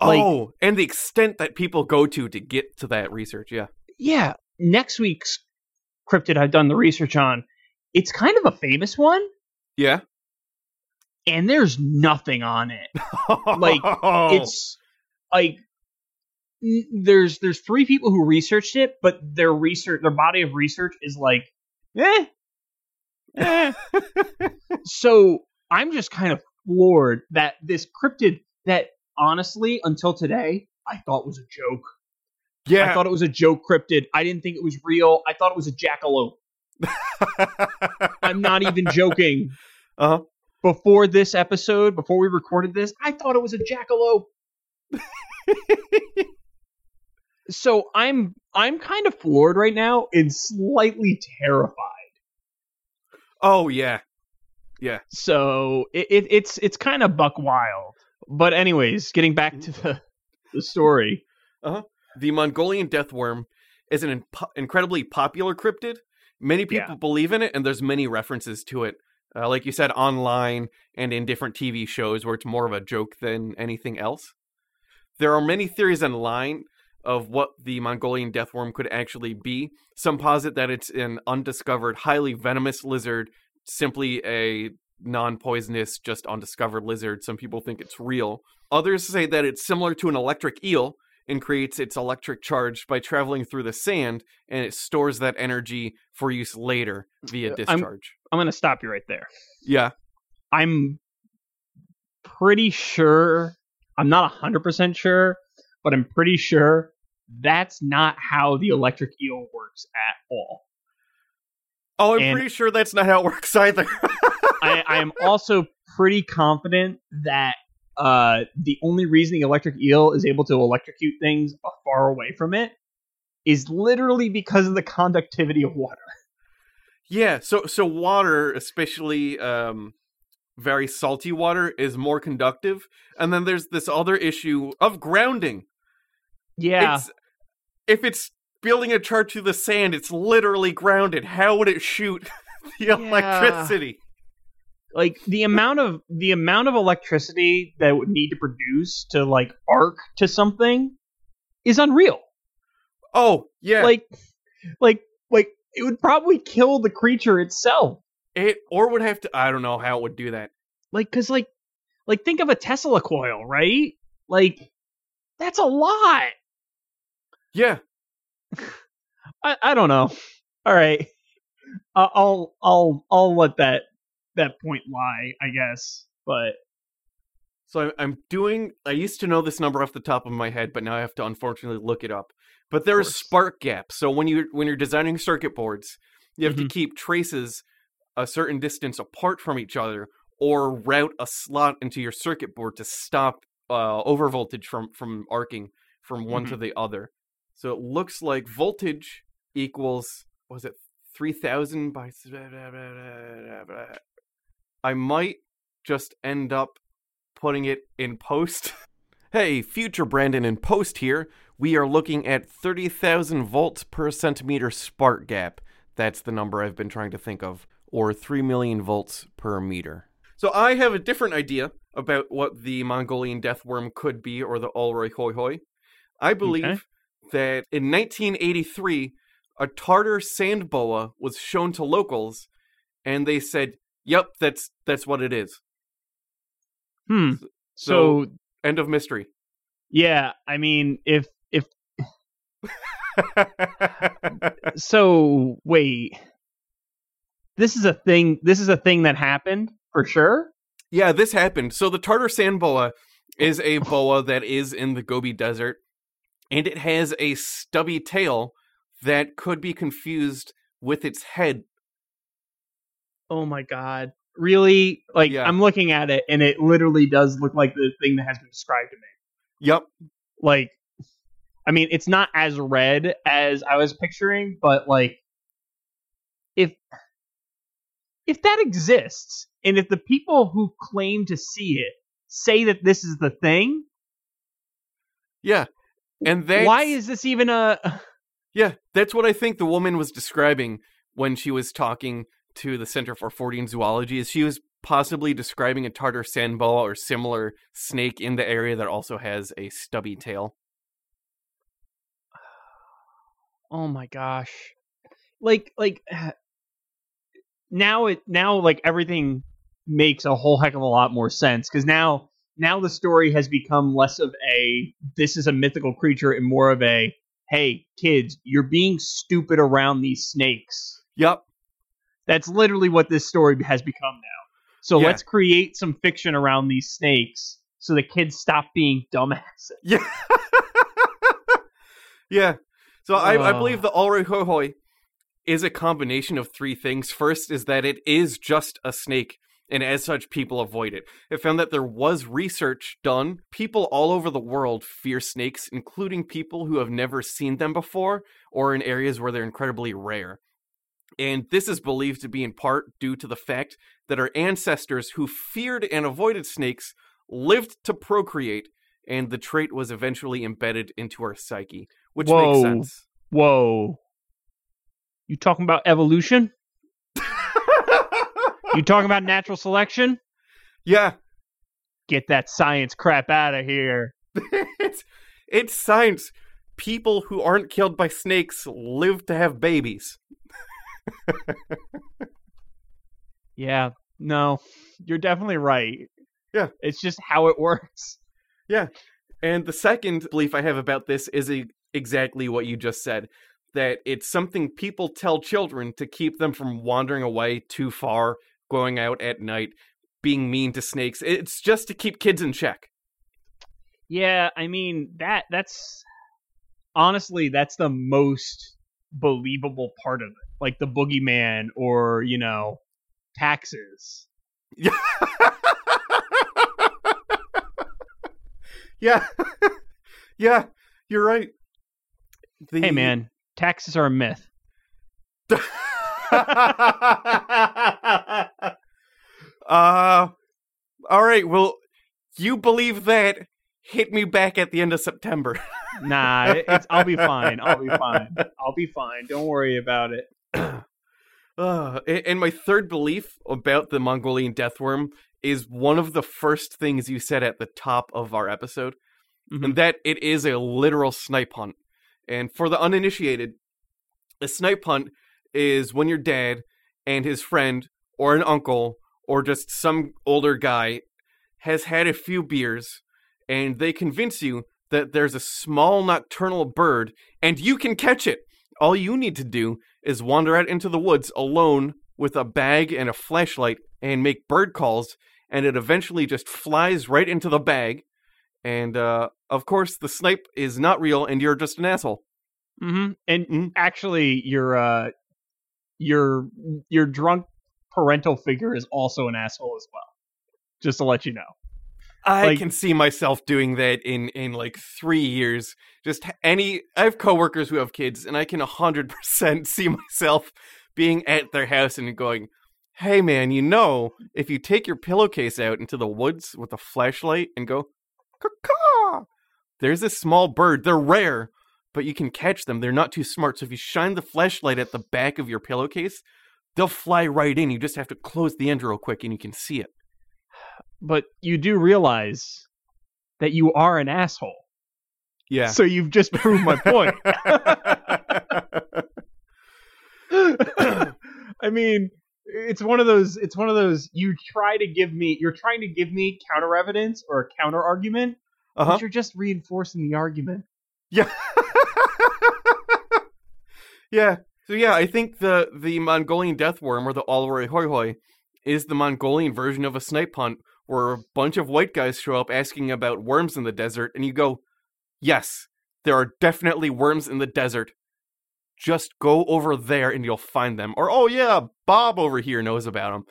Like- oh, and the extent that people go to to get to that research. Yeah. Yeah, next week's cryptid I've done the research on, it's kind of a famous one, Yeah. and there's nothing on it. Like. It's like n- there's there's three people who researched it, but their research their body of research is like, eh, eh. so I'm just kind of floored that this cryptid that honestly until today I thought was a joke. yeah. I thought it was a joke cryptid. I didn't think it was real. I thought it was a jackalope. I'm not even joking. Uh-huh. Before this episode, before we recorded this, I thought it was a jackalope. so I'm I'm kind of floored right now and slightly terrified. oh yeah. Yeah. So it, it it's it's kind of buck wild. But anyways, getting back to the the story. The Mongolian death worm is an imp- incredibly popular cryptid. Many people Yeah. believe in it, and there's many references to it. Uh, like you said, online and in different TV shows where it's more of a joke than anything else. There are many theories online of what the Mongolian death worm could actually be. Some posit that it's an undiscovered, highly venomous lizard, simply a non poisonous, just undiscovered lizard. Some people think it's real. Others say that it's similar to an electric eel and creates its electric charge by traveling through the sand, and it stores that energy for use later via I'm- discharge. I'm gonna stop you right there. Yeah. I'm pretty sure I'm not 100% sure, but I'm pretty sure that's not how the electric eel works at all. Oh, I'm And- pretty sure that's not how it works either. I, I am also pretty confident that uh, the only reason the electric eel is able to electrocute things far away from it is literally because of the conductivity of water. yeah. So so water, especially um, very salty water, is more conductive, and then there's this other issue of grounding. Yeah. It's, if it's building a charge to the sand, it's literally grounded. How would it shoot the electricity? Like the amount of the amount of electricity that would need to produce to like arc to something is unreal. Oh, yeah. Like like like it would probably kill the creature itself. it or would have to. I don't know how it would do that. Like cuz like like think of a Tesla coil, right? Like that's a lot. Yeah. I I don't know. All right. I'll I'll I'll let that that point lie, I guess. But So I'm- doing. I used to know this number off the top of my head, but now I have to unfortunately look it up. But there's spark gaps. So when you when you're designing circuit boards, you have Mhm. to keep traces a certain distance apart from each other, or route a slot into your circuit board to stop uh, overvoltage from from arcing from one to the other. So it looks like voltage equals was it three thousand by. I might just end up putting it in post. hey, future Brandon in post here. We are looking at 30,000 volts per centimeter spark gap. That's the number I've been trying to think of, or 3 million volts per meter. So I have a different idea about what the Mongolian death worm could be, or the Ulroi hoi hoi. I believe Okay. that in 1983, a Tartar sand boa was shown to locals, and they said, "Yep, that's that's what it is." hmm. So, End of mystery. yeah, I mean if if so wait. This is a thing this is a thing that happened for sure? yeah, this happened. So the Tartar sand boa is a boa that is in the Gobi Desert, and it has a stubby tail that could be confused with its head. Oh my god. Really? Like Yeah. I'm looking at it and it literally does look like the thing that has been described to me. Yep. Like I mean, it's not as red as I was picturing, but like if if that exists and if the people who claim to see it say that this is the thing, Yeah. And that's, why is this even a Yeah, that's what I think the woman was describing when she was talking to the Center for Fortean Zoology. Is she was possibly describing a tartar sand boa or similar snake in the area that also has a stubby tail. Oh my gosh. Like like now it now like everything makes a whole heck of a lot more sense cuz now now the story has become less of a this is a mythical creature and more of a hey kids you're being stupid around these snakes. Yep. That's literally what this story has become now. So Yeah. let's create some fiction around these snakes so the kids stop being dumbasses. Yeah. yeah. So I, I Uh. believe the Alroy Hohoi is a combination of three things. First is that it is just a snake, and as such, people avoid it. It found that there was research done. People all over the world fear snakes, including people who have never seen them before or in areas where they're incredibly rare. And this is believed to be in part due to the fact that our ancestors who feared and avoided snakes lived to procreate, and the trait was eventually embedded into our psyche, which Whoa. makes sense. Whoa. You talking about evolution? You talking about natural selection? yeah, Get that science crap out of here. it's it's science. People who aren't killed by snakes live to have babies. Yeah, no, you're definitely right. Yeah. It's just how it works. Yeah. And the second belief I have about this is e- exactly what you just said that it's something people tell children to keep them from wandering away too far, going out at night, being mean to snakes. It's just to keep kids in check. Yeah, I mean that that's honestly that's the most believable part of it. Like the boogeyman or, you know, taxes. Yeah. yeah. yeah, you're right. The... Hey man, taxes are a myth. uh all right, well, you believe that hit me back at the end of September. Nah, it's I'll be fine. I'll be fine. I'll be fine. Don't worry about it. Uh, and my third belief about the Mongolian deathworm is one of the first things you said at the top of our episode, Mhm. and that it is a literal snipe hunt. And for the uninitiated, a snipe hunt is when your dad and his friend, or an uncle, or just some older guy has had a few beers, and they convince you that there's a small nocturnal bird, and you can catch it. All you need to do is wander out into the woods alone with a bag and a flashlight and make bird calls, and it eventually just flies right into the bag. And uh, of course, the snipe is not real, and you're just an asshole. Mm-hmm. And Mhm. actually, your uh, your your drunk parental figure is also an asshole as well. Just to let you know. I Like- can see myself doing that in in like three years. Just any, I have coworkers who have kids, and I can hundred percent see myself being at their house and going, "Hey, man, you know, if you take your pillowcase out into the woods with a flashlight and go, caw there's this small bird. They're rare, but you can catch them. They're not too smart. So if you shine the flashlight at the back of your pillowcase, they'll fly right in. You just have to close the end real quick, and you can see it." But you do realize that you are an asshole. Yeah. So you've just proved my point. I mean, it's one of those. It's one of those. You try to give me. You're trying to give me counter evidence or a counter argument, Uh-huh. but you're just reinforcing the argument. Yeah. yeah. So yeah, I think the the Mongolian death worm or the Alroy hoi hoi is the Mongolian version of a snipe hunt where a bunch of white guys show up asking about worms in the desert and you go, "Yes, there are definitely worms in the desert. Just go over there and you'll find them." Or, "Oh yeah, Bob over here knows about them."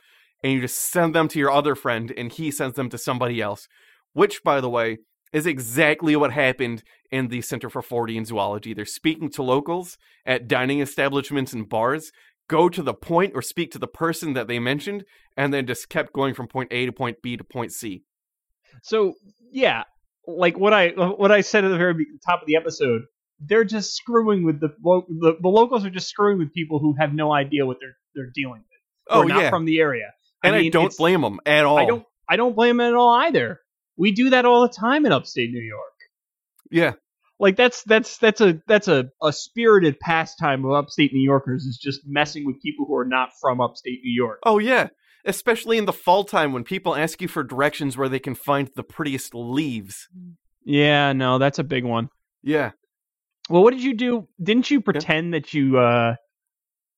And you just send them to your other friend and he sends them to somebody else. Which by the way, is exactly what happened in the Center for Fortean Zoology. They're speaking to locals at dining establishments and bars, go to the point or speak to the person that they mentioned, and then just kept going from point A to point B to point C. So yeah, like what I what I said at the very top of the episode, they're just screwing with the the, the locals are just screwing with people who have no idea what they're they're dealing with. Oh not yeah, from the area. and I, mean, don't blame them at all. I don't. I don't blame them at all either. We do that all the time in upstate New York. Yeah, Like that's that's that's a that's a, a spirited pastime of upstate New Yorkers is just messing with people who are not from upstate New York. Oh yeah, especially in the fall time when people ask you for directions where they can find the prettiest leaves. Yeah, no, that's a big one. Yeah. Well, what did you do? Didn't you pretend that you uh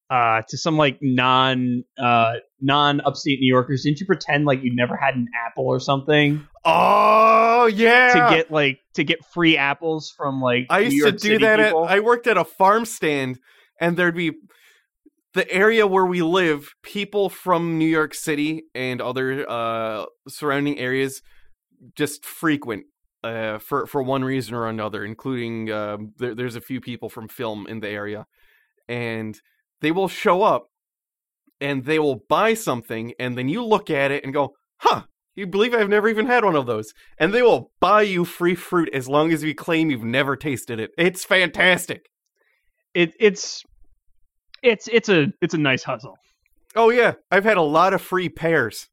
uh to some like non uh non upstate New Yorkers, didn't you pretend like you never had an apple or something Oh yeah. to get like to get free apples from like I used to do City that. At. I worked at a farm stand, and there'd be the area where we live. People from New York City and other uh, surrounding areas just frequent uh, for for one reason or another. Including uh, there, there's a few people from film in the area, and they will show up and they will buy something, and then you look at it and go, "Huh." You believe I've never even had one of those. And they will buy you free fruit as long as you claim you've never tasted it. It's fantastic. it it's it's it's a it's a nice hustle. Oh yeah, I've had a lot of free pears.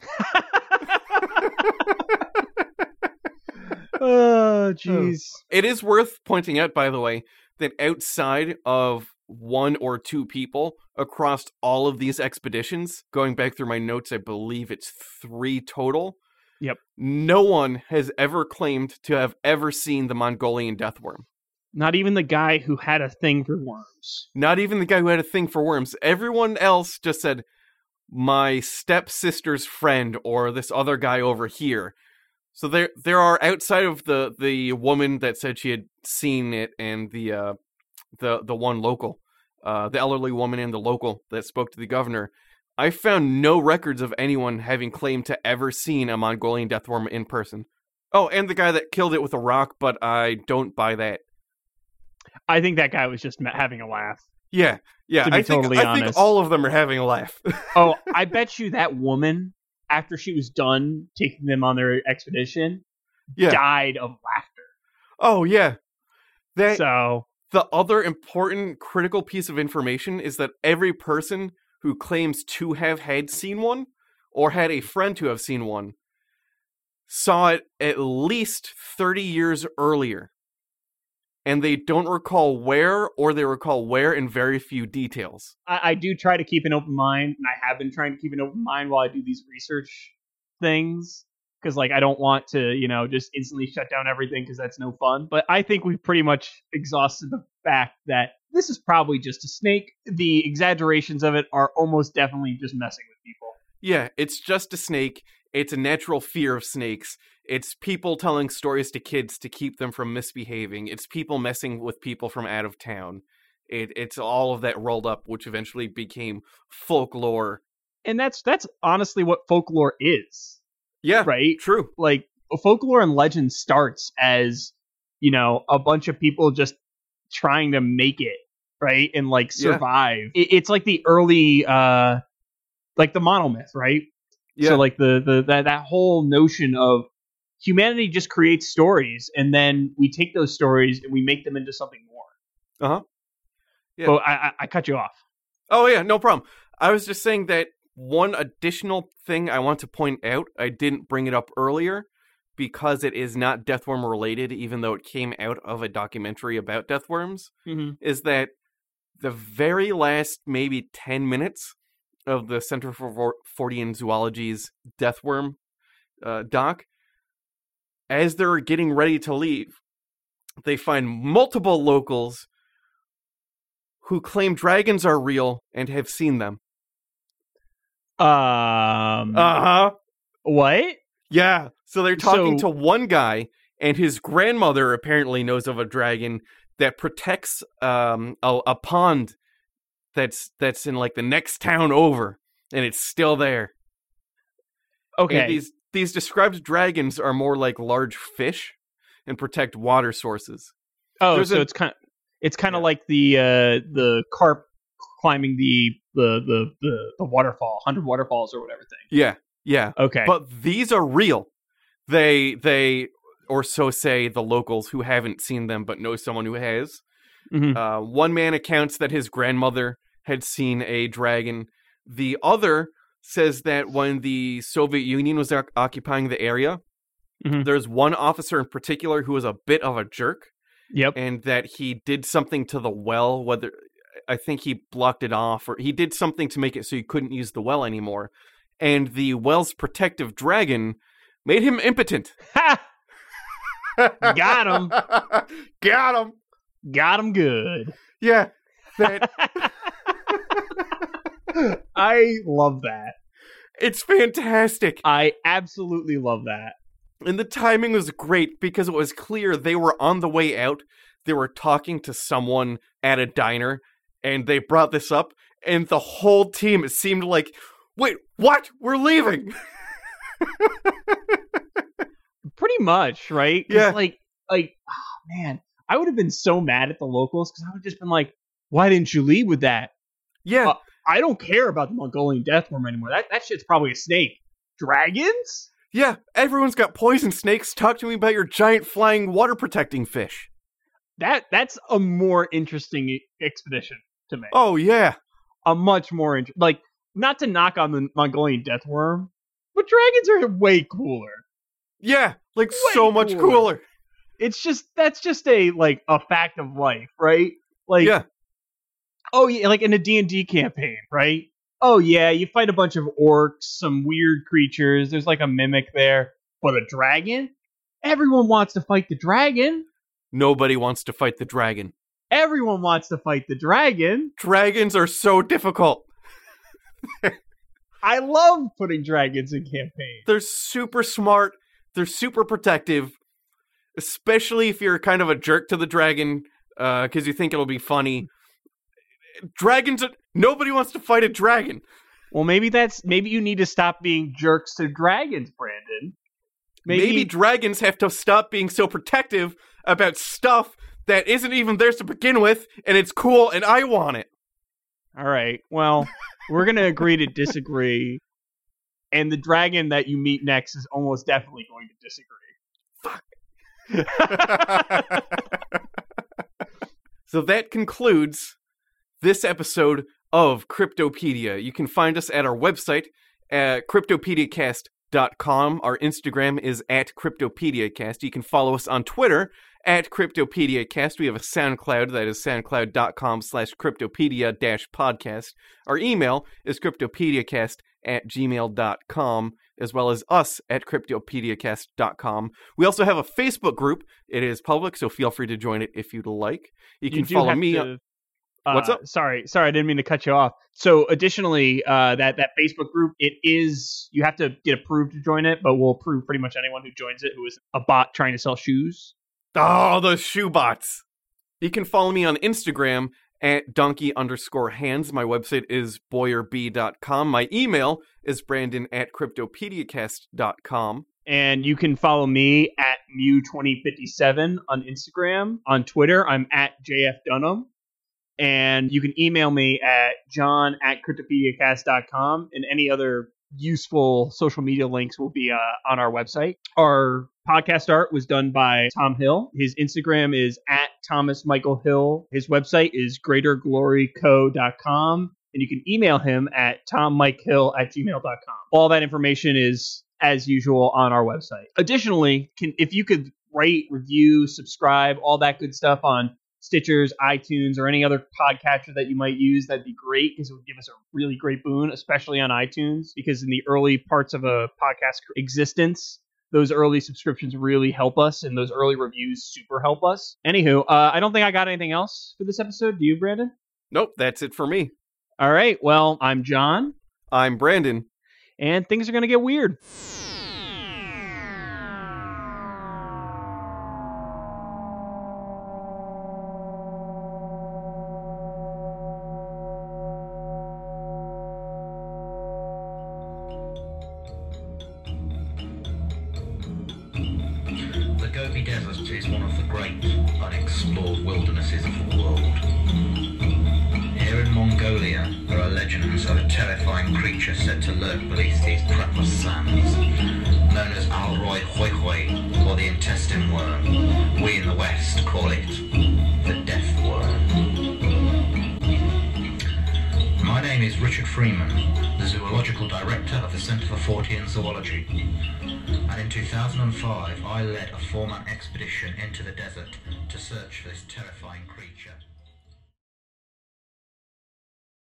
Oh, oh jeez. It is worth pointing out, by the way, that outside of one or two people across all of these expeditions, going back through my notes, I believe it's three total. Yep. No one has ever claimed to have ever seen the Mongolian deathworm. Not even the guy who had a thing for worms. Not even the guy who had a thing for worms. Everyone else just said, my stepsister's friend or this other guy over here. So there there are outside of the the woman that said she had seen it and the uh the the one local, uh the elderly woman and the local that spoke to the governor. I found no records of anyone having claimed to ever seen a Mongolian deathworm in person. Oh, and the guy that killed it with a rock, but I don't buy that. I think that guy was just having a laugh. Yeah, yeah. To be I think totally I think all of them are having a laugh. Oh, I bet you that woman, after she was done taking them on their expedition, yeah. died of laughter. Oh yeah. That So the other important critical piece of information is that every person who claims to have had seen one or had a friend to have seen one saw it at least 30 years earlier. And they don't recall where or they recall where in very few details. I, I do try to keep an open mind, and I have been trying to keep an open mind while I do these research things. Because like I don't want to, you know, just instantly shut down everything because that's no fun. But I think we've pretty much exhausted the fact that this is probably just a snake. The exaggerations of it are almost definitely just messing with people. Yeah, it's just a snake. It's a natural fear of snakes. It's people telling stories to kids to keep them from misbehaving. It's people messing with people from out of town. It, it's all of that rolled up, which eventually became folklore. And that's that's honestly what folklore is, Yeah, right? true. like folklore and legend starts as you know a bunch of people just trying to make it right and like Yeah. survive it, it's like the early uh like the monomyth right Yeah, so like the the that, that whole notion of humanity just creates stories and then we take those stories and we make them into something more Uh-huh. Yeah. but I, I i cut you off Oh yeah, no problem. I was just saying that one additional thing I want to point out, I didn't bring it up earlier because it is not deathworm related, even though it came out of a documentary about deathworms, mm-hmm. is that the very last maybe 10 minutes of the Center for Fortean Zoology's deathworm uh, doc, as they're getting ready to leave, they find multiple locals who claim dragons are real and have seen them. Um Uh huh. what Yeah. So they're talking So- to one guy, and his grandmother apparently knows of a dragon that protects um a, a pond that's that's in like the next town over, and it's still there. okay And these these described dragons are more like large fish and protect water sources. Oh, There's so a- it's kind of it's kind of Yeah. like the uh, the carp climbing the the the the, the waterfall, hundred waterfalls or whatever thing. Yeah. Yeah. Okay, But these are real. They they or so say the locals who haven't seen them but know someone who has. Mhm. Uh, one man accounts that his grandmother had seen a dragon. The other says that when the Soviet Union was oc- occupying the area, Mhm. there's one officer in particular who was a bit of a jerk, Yep. and that he did something to the well. Whether I think he blocked it off, or he did something to make it so you couldn't use the well anymore, and the well's protective dragon made him impotent. Ha! Got him. Got him. Got him good. Yeah. That I love that. it's fantastic. I absolutely love that. And the timing was great because it was clear they were on the way out. They were talking to someone at a diner and they brought this up and the whole team it seemed like wait, what? We're leaving. Pretty much, right? Yeah. Like, like, oh, man, I would have been so mad at the locals because I would have just been like, "Why didn't you leave with that? yeah. Uh, I don't care about the Mongolian death worm anymore. That that shit's probably a snake. Dragons? yeah, everyone's got poison snakes. Talk to me about your giant flying water protecting fish. That that's a more interesting expedition to me. Oh yeah. A much more int- like not to knock on the Mongolian death worm, but dragons are way cooler. Yeah, like Way so much cooler. cooler. It's just that's just a like a fact of life, right? Like yeah. oh yeah, like in a D&D campaign, right? Oh yeah, you fight a bunch of orcs, some weird creatures, there's like a mimic there, but a dragon? Everyone wants to fight the dragon. Nobody wants to fight the dragon. Everyone wants to fight the dragon. Dragons are so difficult. I love putting dragons in campaigns. They're super smart. They're super protective, especially if you're kind of a jerk to the dragon uh, because you think it'll be funny. Dragons, are, nobody wants to fight a dragon. Well, maybe that's maybe you need to stop being jerks to dragons, Brandon. Maybe, dragons have to stop being so protective about stuff that isn't even theirs to begin with, and it's cool, and I want it. All right. Well, we're going to agree to disagree. And the dragon that you meet next is almost definitely going to disagree. Fuck. so that concludes this episode of Cryptopedia. You can find us at our website at cryptopediacast.com. Our Instagram is at cryptopediacast. You can follow us on Twitter at cryptopediacast. We have a SoundCloud that is soundcloud.com slash cryptopedia dash podcast. Our email is cryptopediacast at gmail.com as well as us at cryptopediacast.com. We also have a Facebook group. It is public, so feel free to join it if you'd like. You can do follow me. to- uh, What's up? Sorry, sorry, I didn't mean to cut you off. So, additionally, uh, that that Facebook group, it is you have to get approved to join it, but we'll approve pretty much anyone who joins it who is a bot trying to sell shoes. Oh, those shoe bots. You can follow me on Instagram at donkey underscore hands. My website is boyerb.com. My email is brandon at cryptopediacast.com. And you can follow me at Mew2057 on Instagram. On Twitter, I'm at JF Dunham. And you can email me at john at cryptopediacast.com. And any other useful social media links will be uh, on our website. Our podcast art was done by Tom Hill. His Instagram is at Thomas Michael Hill. His website is greatergloryco.com. And you can email him at tommikehill at gmail.com. All that information is, as usual, on our website. Additionally, can, if you could rate, review, subscribe, all that good stuff on Stitchers, iTunes, or any other podcatcher that you might use, that'd be great because it would give us a really great boon, especially on iTunes. Because in the early parts of a podcast existence, those early subscriptions really help us, and those early reviews super help us. Anywho, uh, I don't think I got anything else for this episode. Do you, Brandon? Nope, that's it for me. All right. Well, I'm John, I'm Brandon. and things are going to get weird.